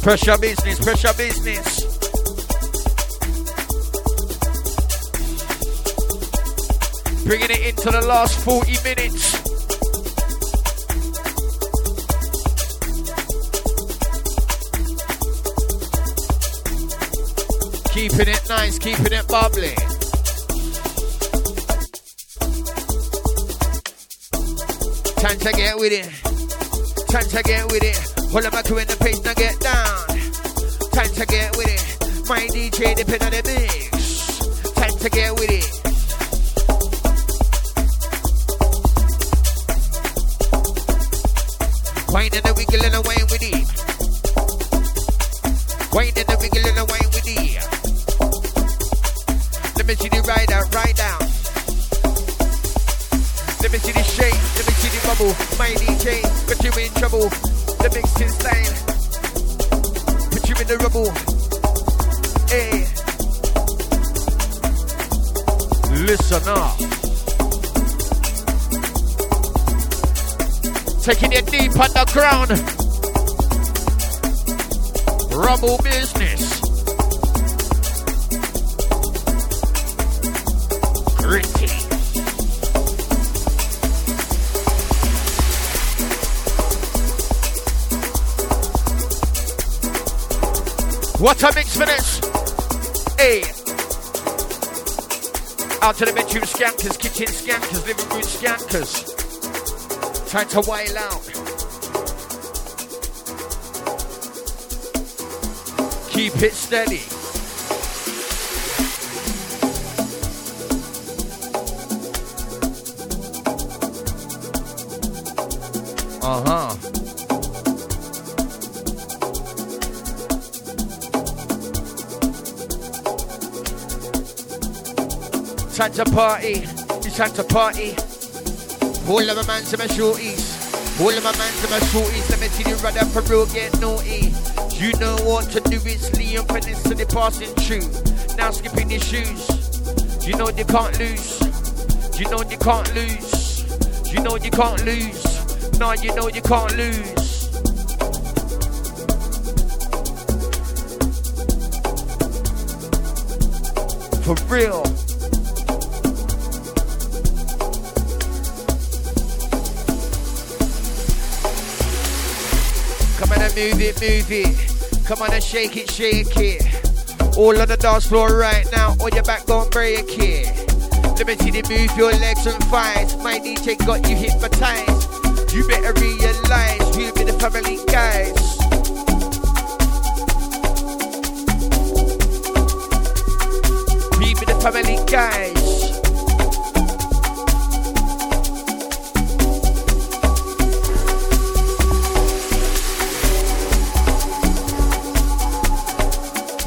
Pressure business, pressure business. Bringing it into the last 40 minutes. Keeping it nice, keeping it bubbly. Time to get with it. Time to get with it. Hold on back in the pace now get down. Time to get with it. My DJ depend on the mix. Time to get with it. Wine and a wiggle and a wine with it. Wine a wiggle Rubble business. Gritty. What a mix for this. Hey. Out to the bedroom scankers, kitchen scankers, living room scankers. Time to wail out. Keep it steady. Uh huh. Time to party. It's time to party. All of my man to my shorties. All of my man to my shorties. Let me see the rudder for real get naughty. You know what to do. It's Leon Finesse passing through. Now skipping your shoes. You know you can't lose. You know you can't lose. You know you can't lose. No, you know you can't lose. For real. Come on and move it, move it. Come on and shake it, shake it. All on the dance floor right now, on your back, gon' break it. Let me see you move your legs and thighs. My DJ got you hypnotized. You better realize we be the family guys. We be the family guys.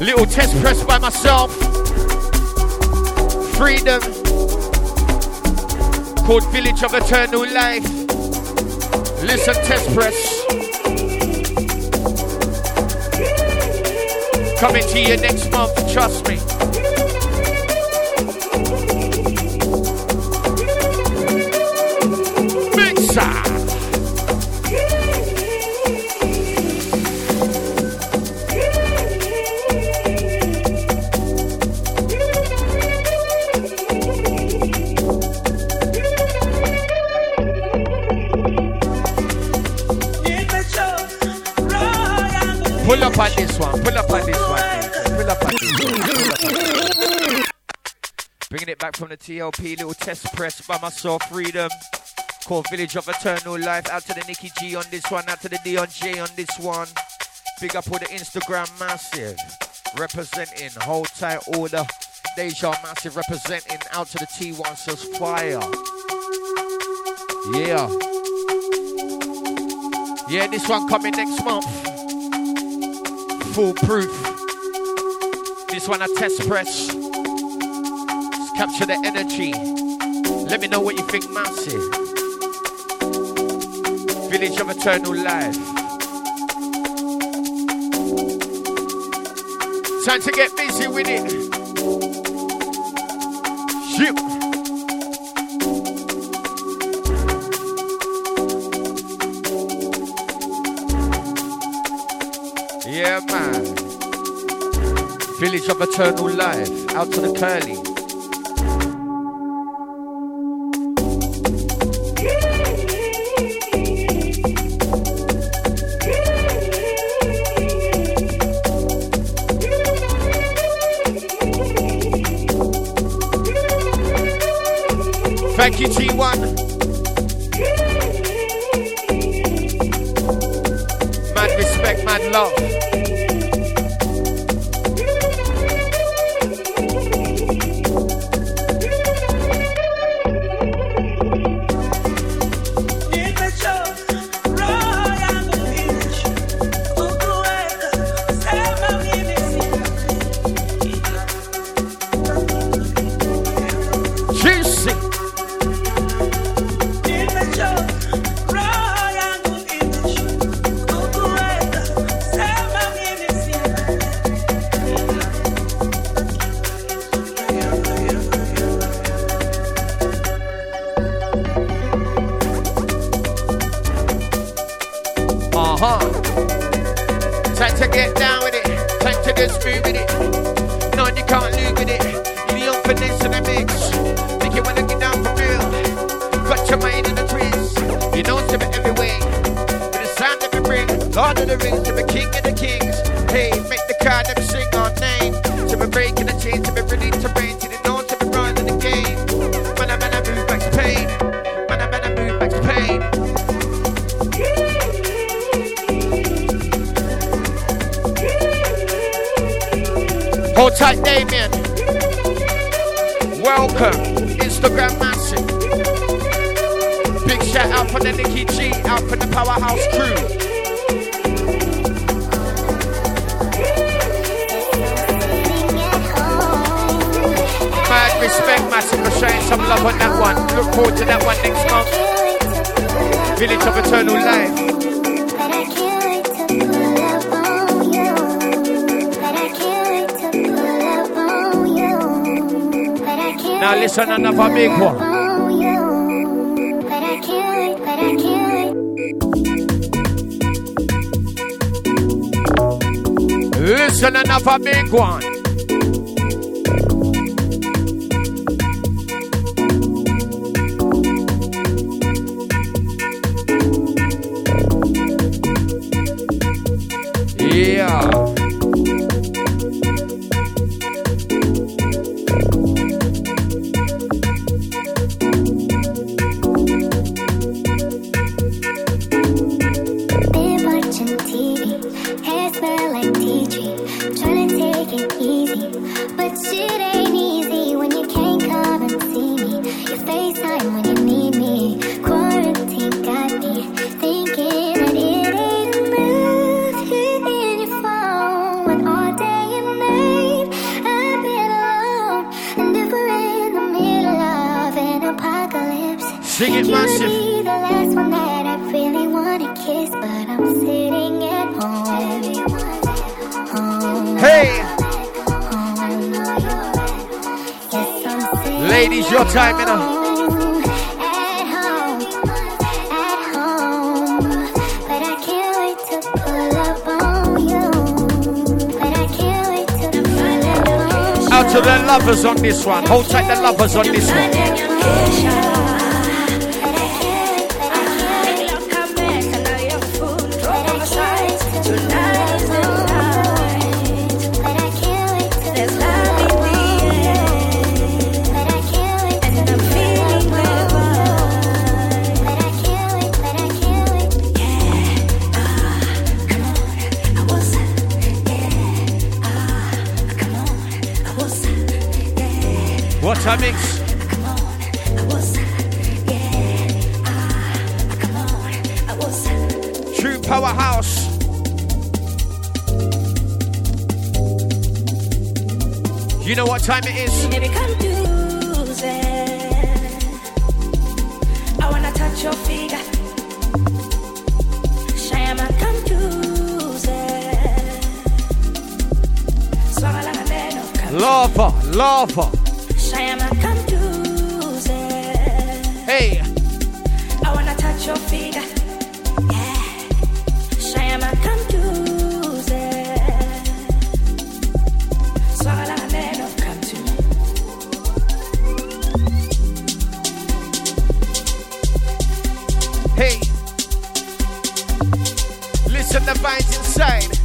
Little test press by myself. 3Dom. Called Village of Eternal Life. Listen, test press. Coming to you next month, trust me. From the TLP, little test press by myself, 3Dom. Called Village of Eternal Life. Out to the Nikki G on this one. Out to the Dion J on this one. Big up all the Instagram massive. Representing. Hold tight order. Deja massive representing. Out to the T1 says fire. Yeah. Yeah, this one coming next month. Foolproof. This one a test press. Capture the energy. Let me know what you think, Mousy. Village of Eternal Life. Time to get busy with it. Shoot.
Yeah, man. Village of Eternal Life. Out to the curly.
Confusing.
Hey,
I wanna touch your figure.
Inside.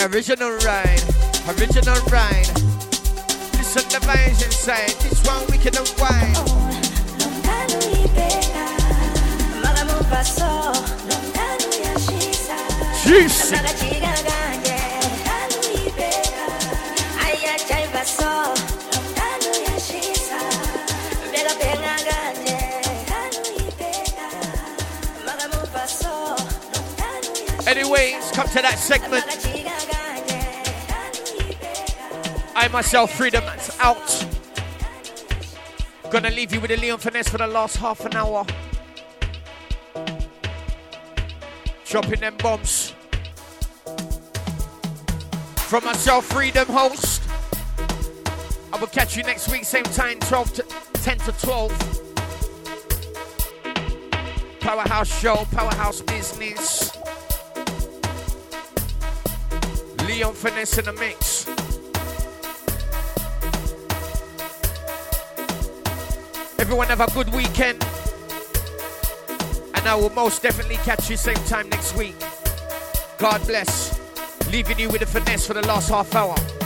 Original ride, original ride. Listen the vibes inside. This one we can unwind. Juicy. Anyways, come to that segment. I myself, 3Dom that's out. Gonna leave you with a Leon Finesse for the last half an hour. Dropping them bombs. From myself, 3Dom Host. I will catch you next week, same time, 12 to 10 to 12. Powerhouse Show, Powerhouse Business. Leon Finesse in the mix. Everyone have a good weekend. And I will most definitely catch you same time next week. God bless. Leaving you with a finesse for the last half hour.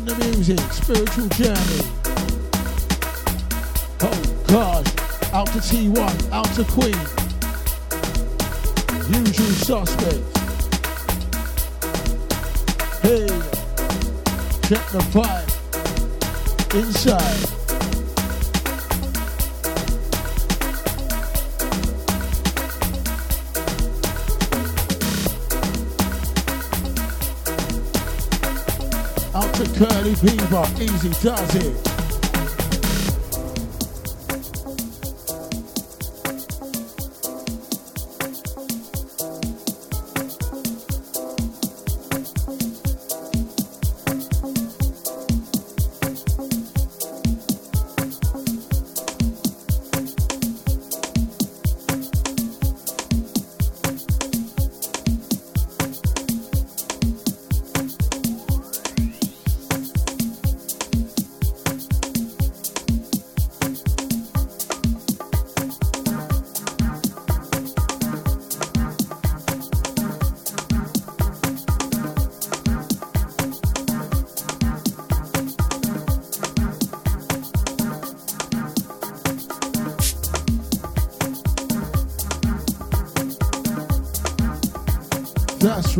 Taking the music, spiritual journey. Oh gosh, out to T1, out to Queen. Usual suspects. Hey, check the vibe inside. To Curly Beaver, easy does it.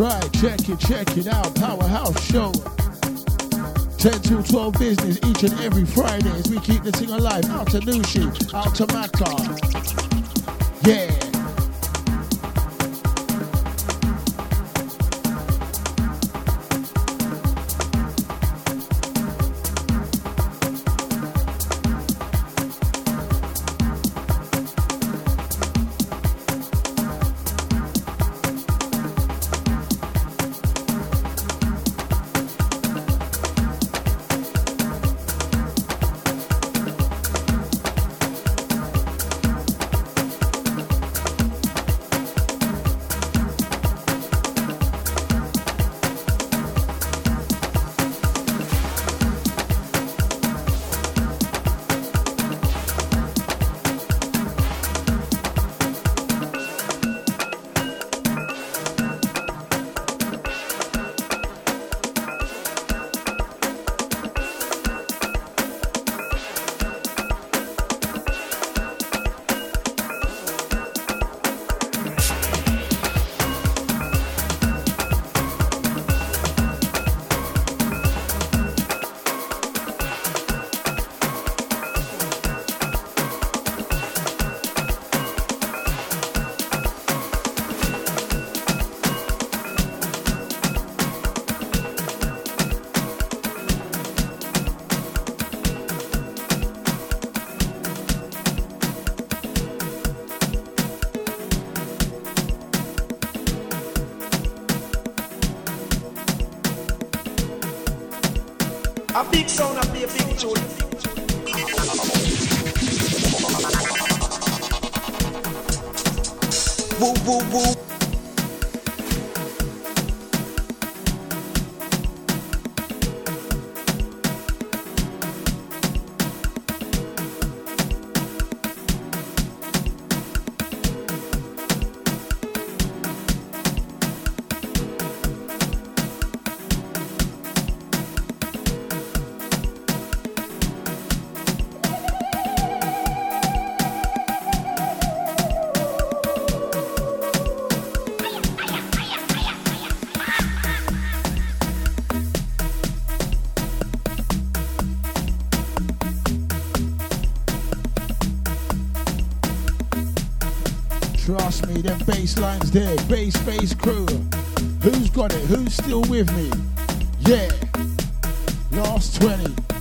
Right, check it, check it out. Powerhouse Show. 10 to 12 business each and every Friday as we keep the thing alive. Out to Nushi, out to Maka. Yeah. Trust me, them bass lines there, bass, bass crew. Who's got it? Who's still with me? Yeah. Last 20.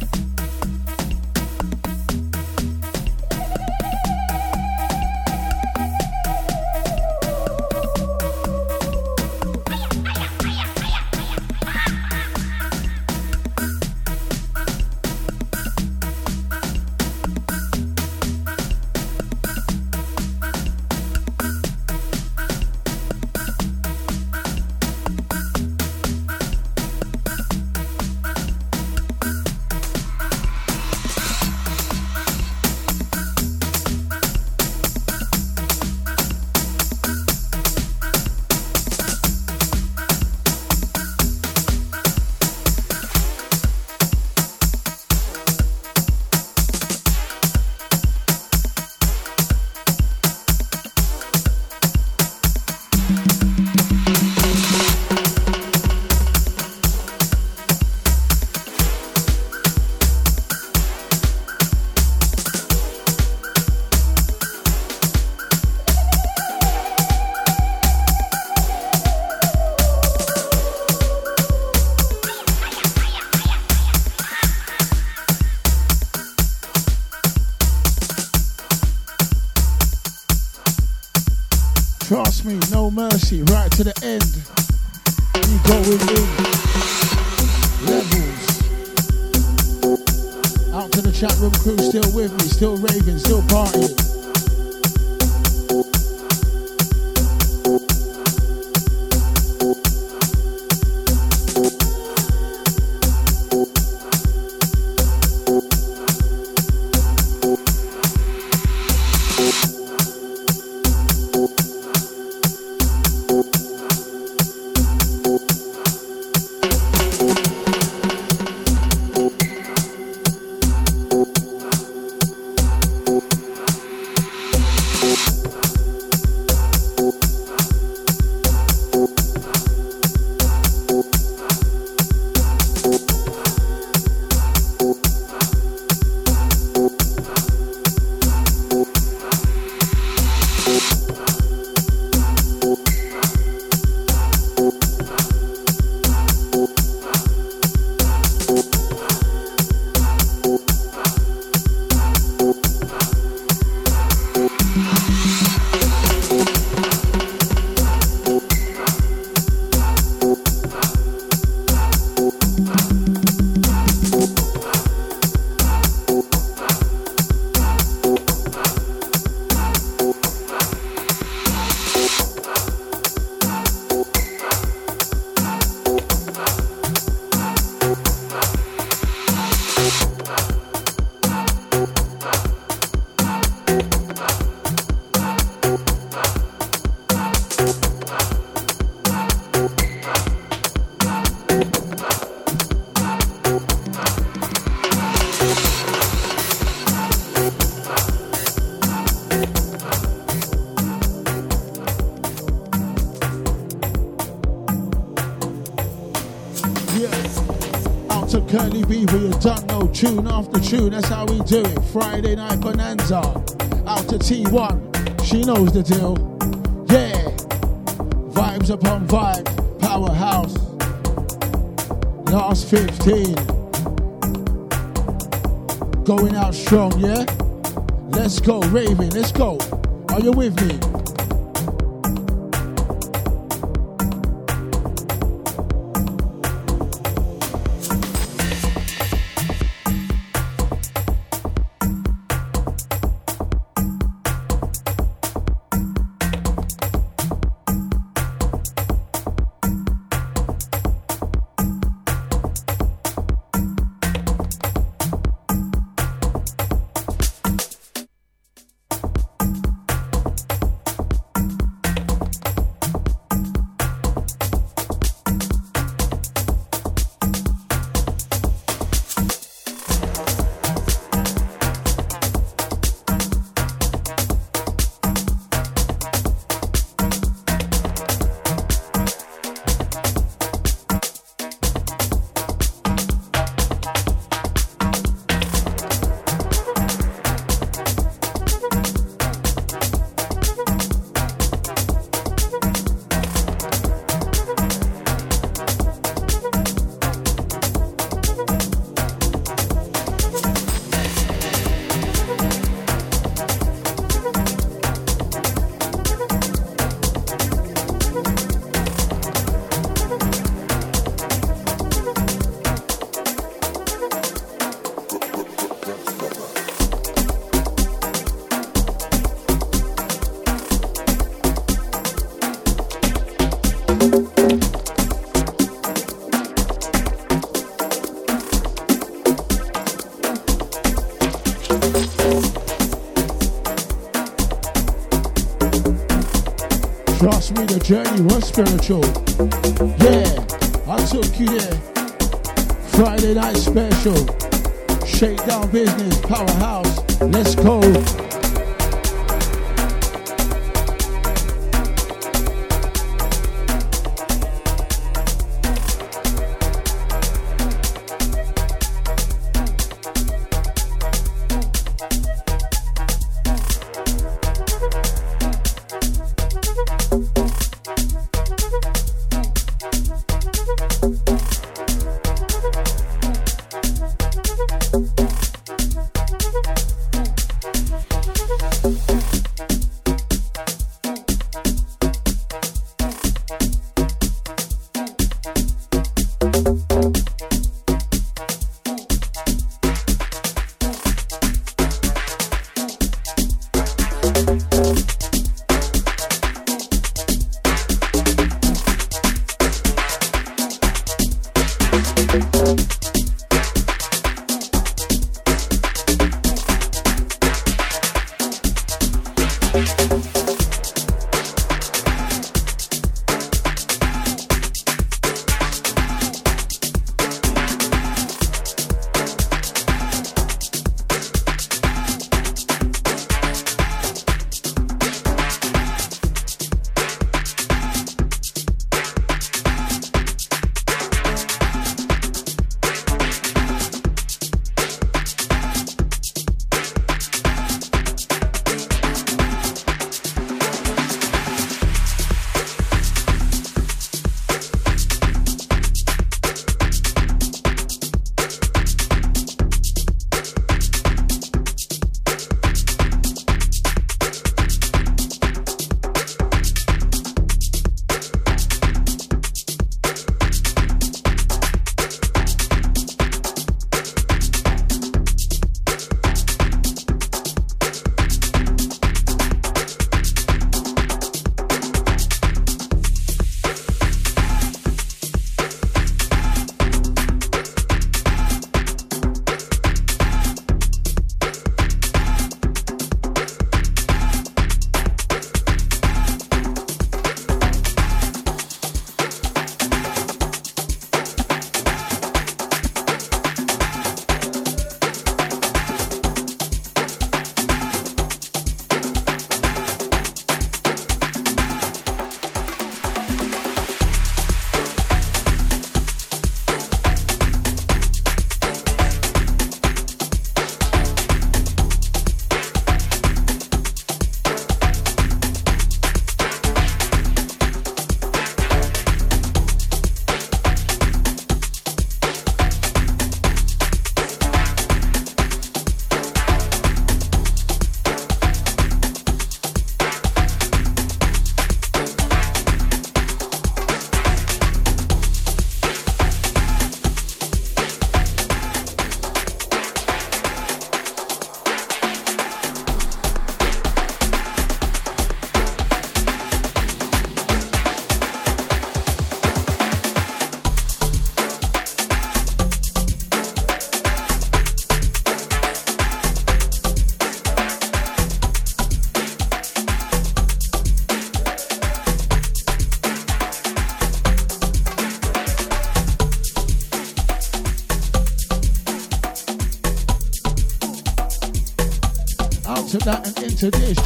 Out to Curly Beaver, you don't know tune after tune. That's how we do it. Friday night bonanza. Out to T1, she knows the deal. Yeah. Vibes upon vibes, powerhouse. Last 15. Going out strong, yeah? Let's go, raving, let's go. Are you with me? Journey was spiritual. Yeah, I took you there. Friday night special. Shakedown business, powerhouse. Let's go.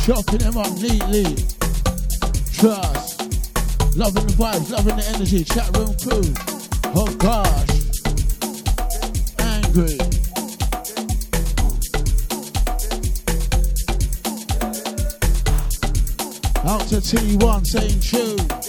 Chopping them up neatly. Trust, loving the vibes, loving the energy, chat room crew. Oh gosh, angry. Out to T1 saying true.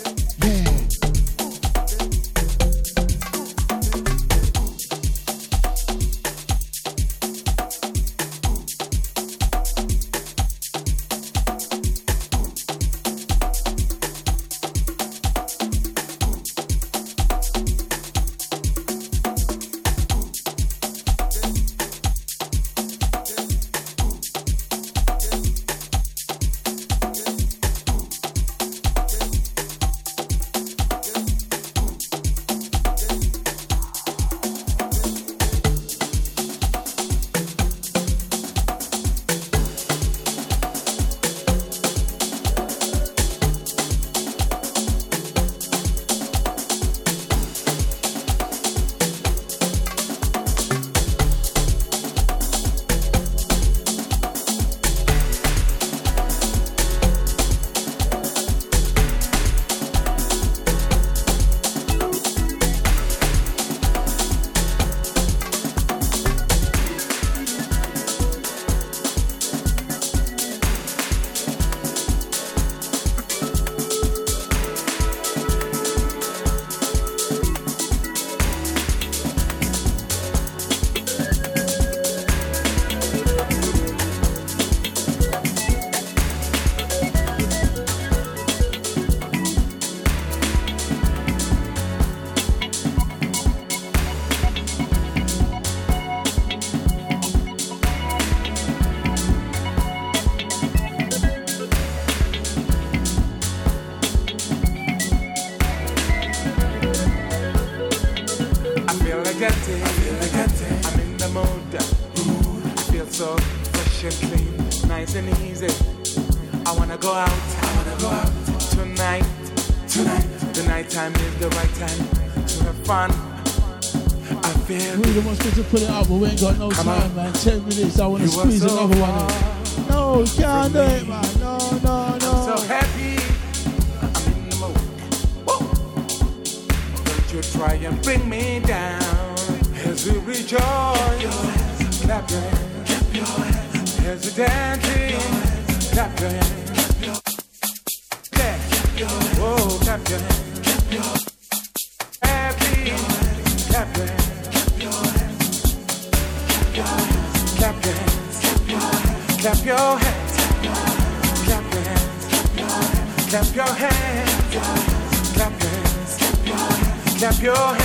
But we ain't got no
Come
time,
on.
man. Ten minutes, I want to squeeze
so
another one in. No, can't do it, man. No, no, no.
I'm so happy. I'm in the mood. Don't you try and bring me down as we rejoice. Clap your hands. Clap your hands. As we dance, clap your hands. your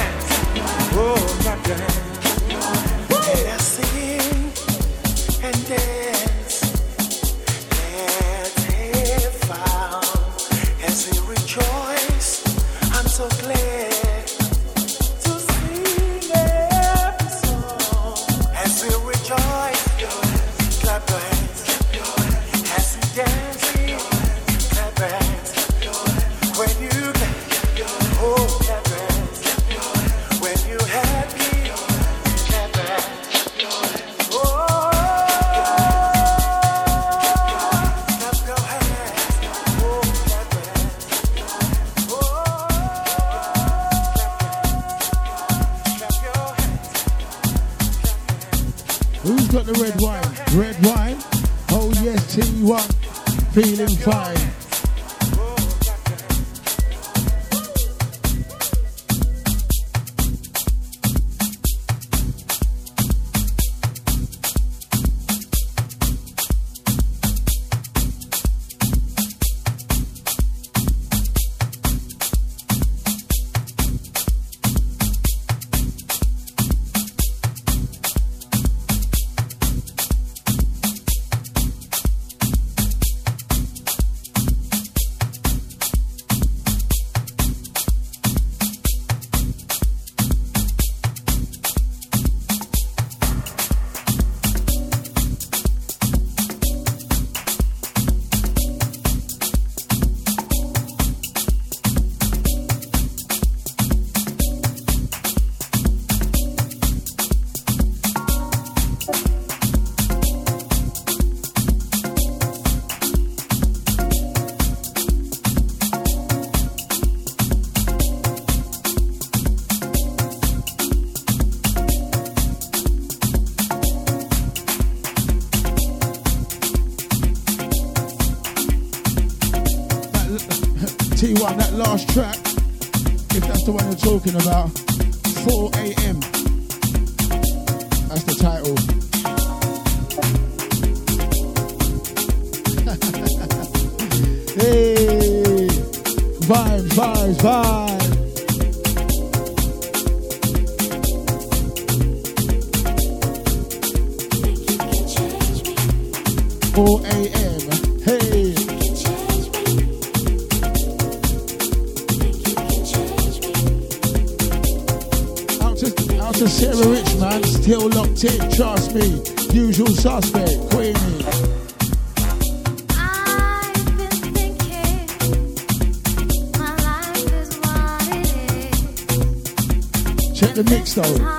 on that last track, if that's the one you're talking about, 4 a.m. That's the title. hey, vibes, vibes, vibes.
episode.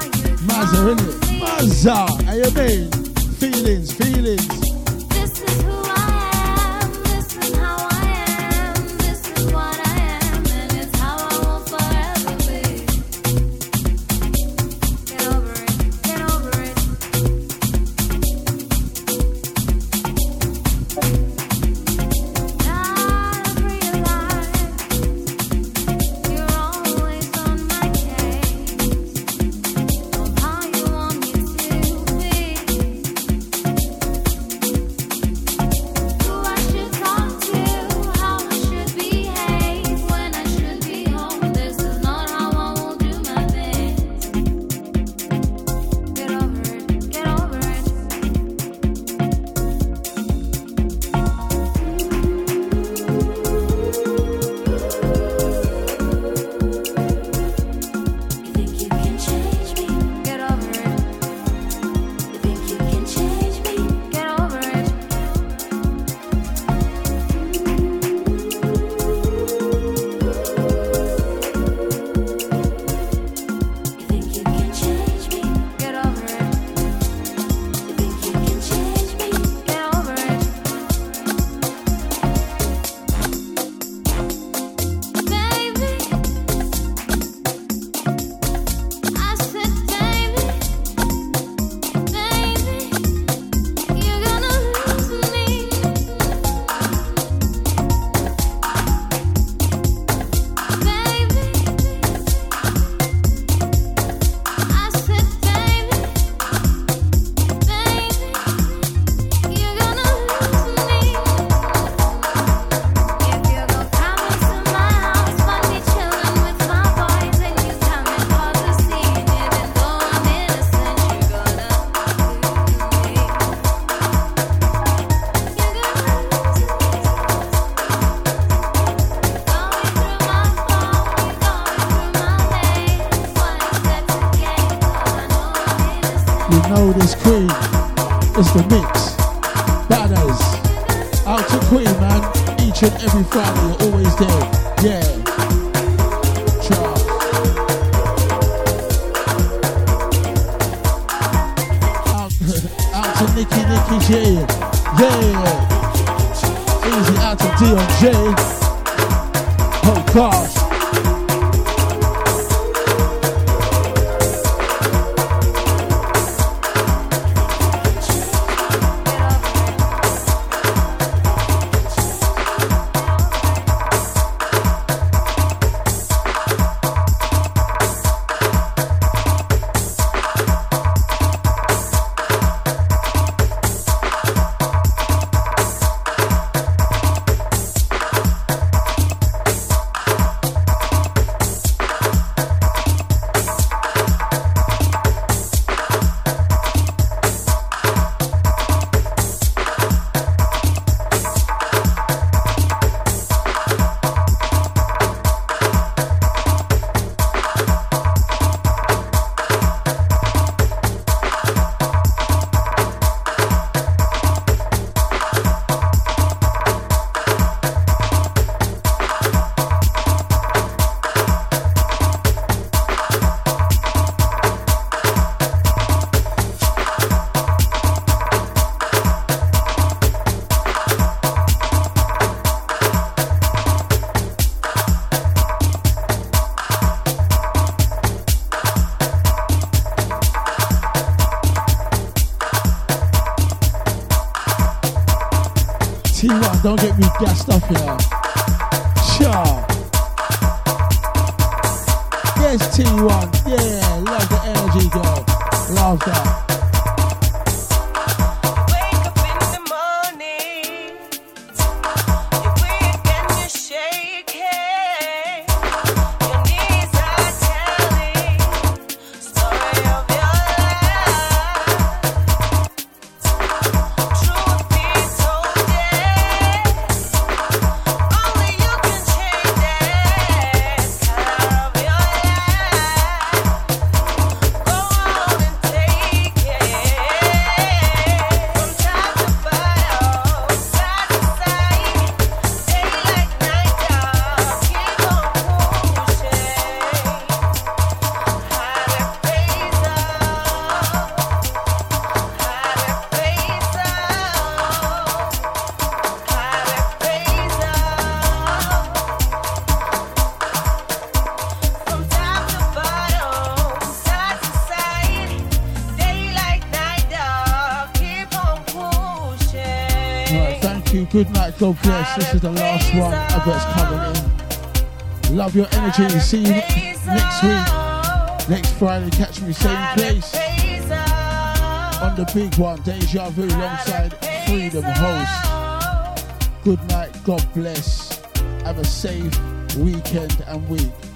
It's
free. It's the mix. don't get me gassed up here. this is the last one of what's coming in. Love your energy. See you next week. Next Friday, catch me same place. On the big one, Deja Vu alongside 3Dom Host. Good night, God bless. Have a safe weekend and week.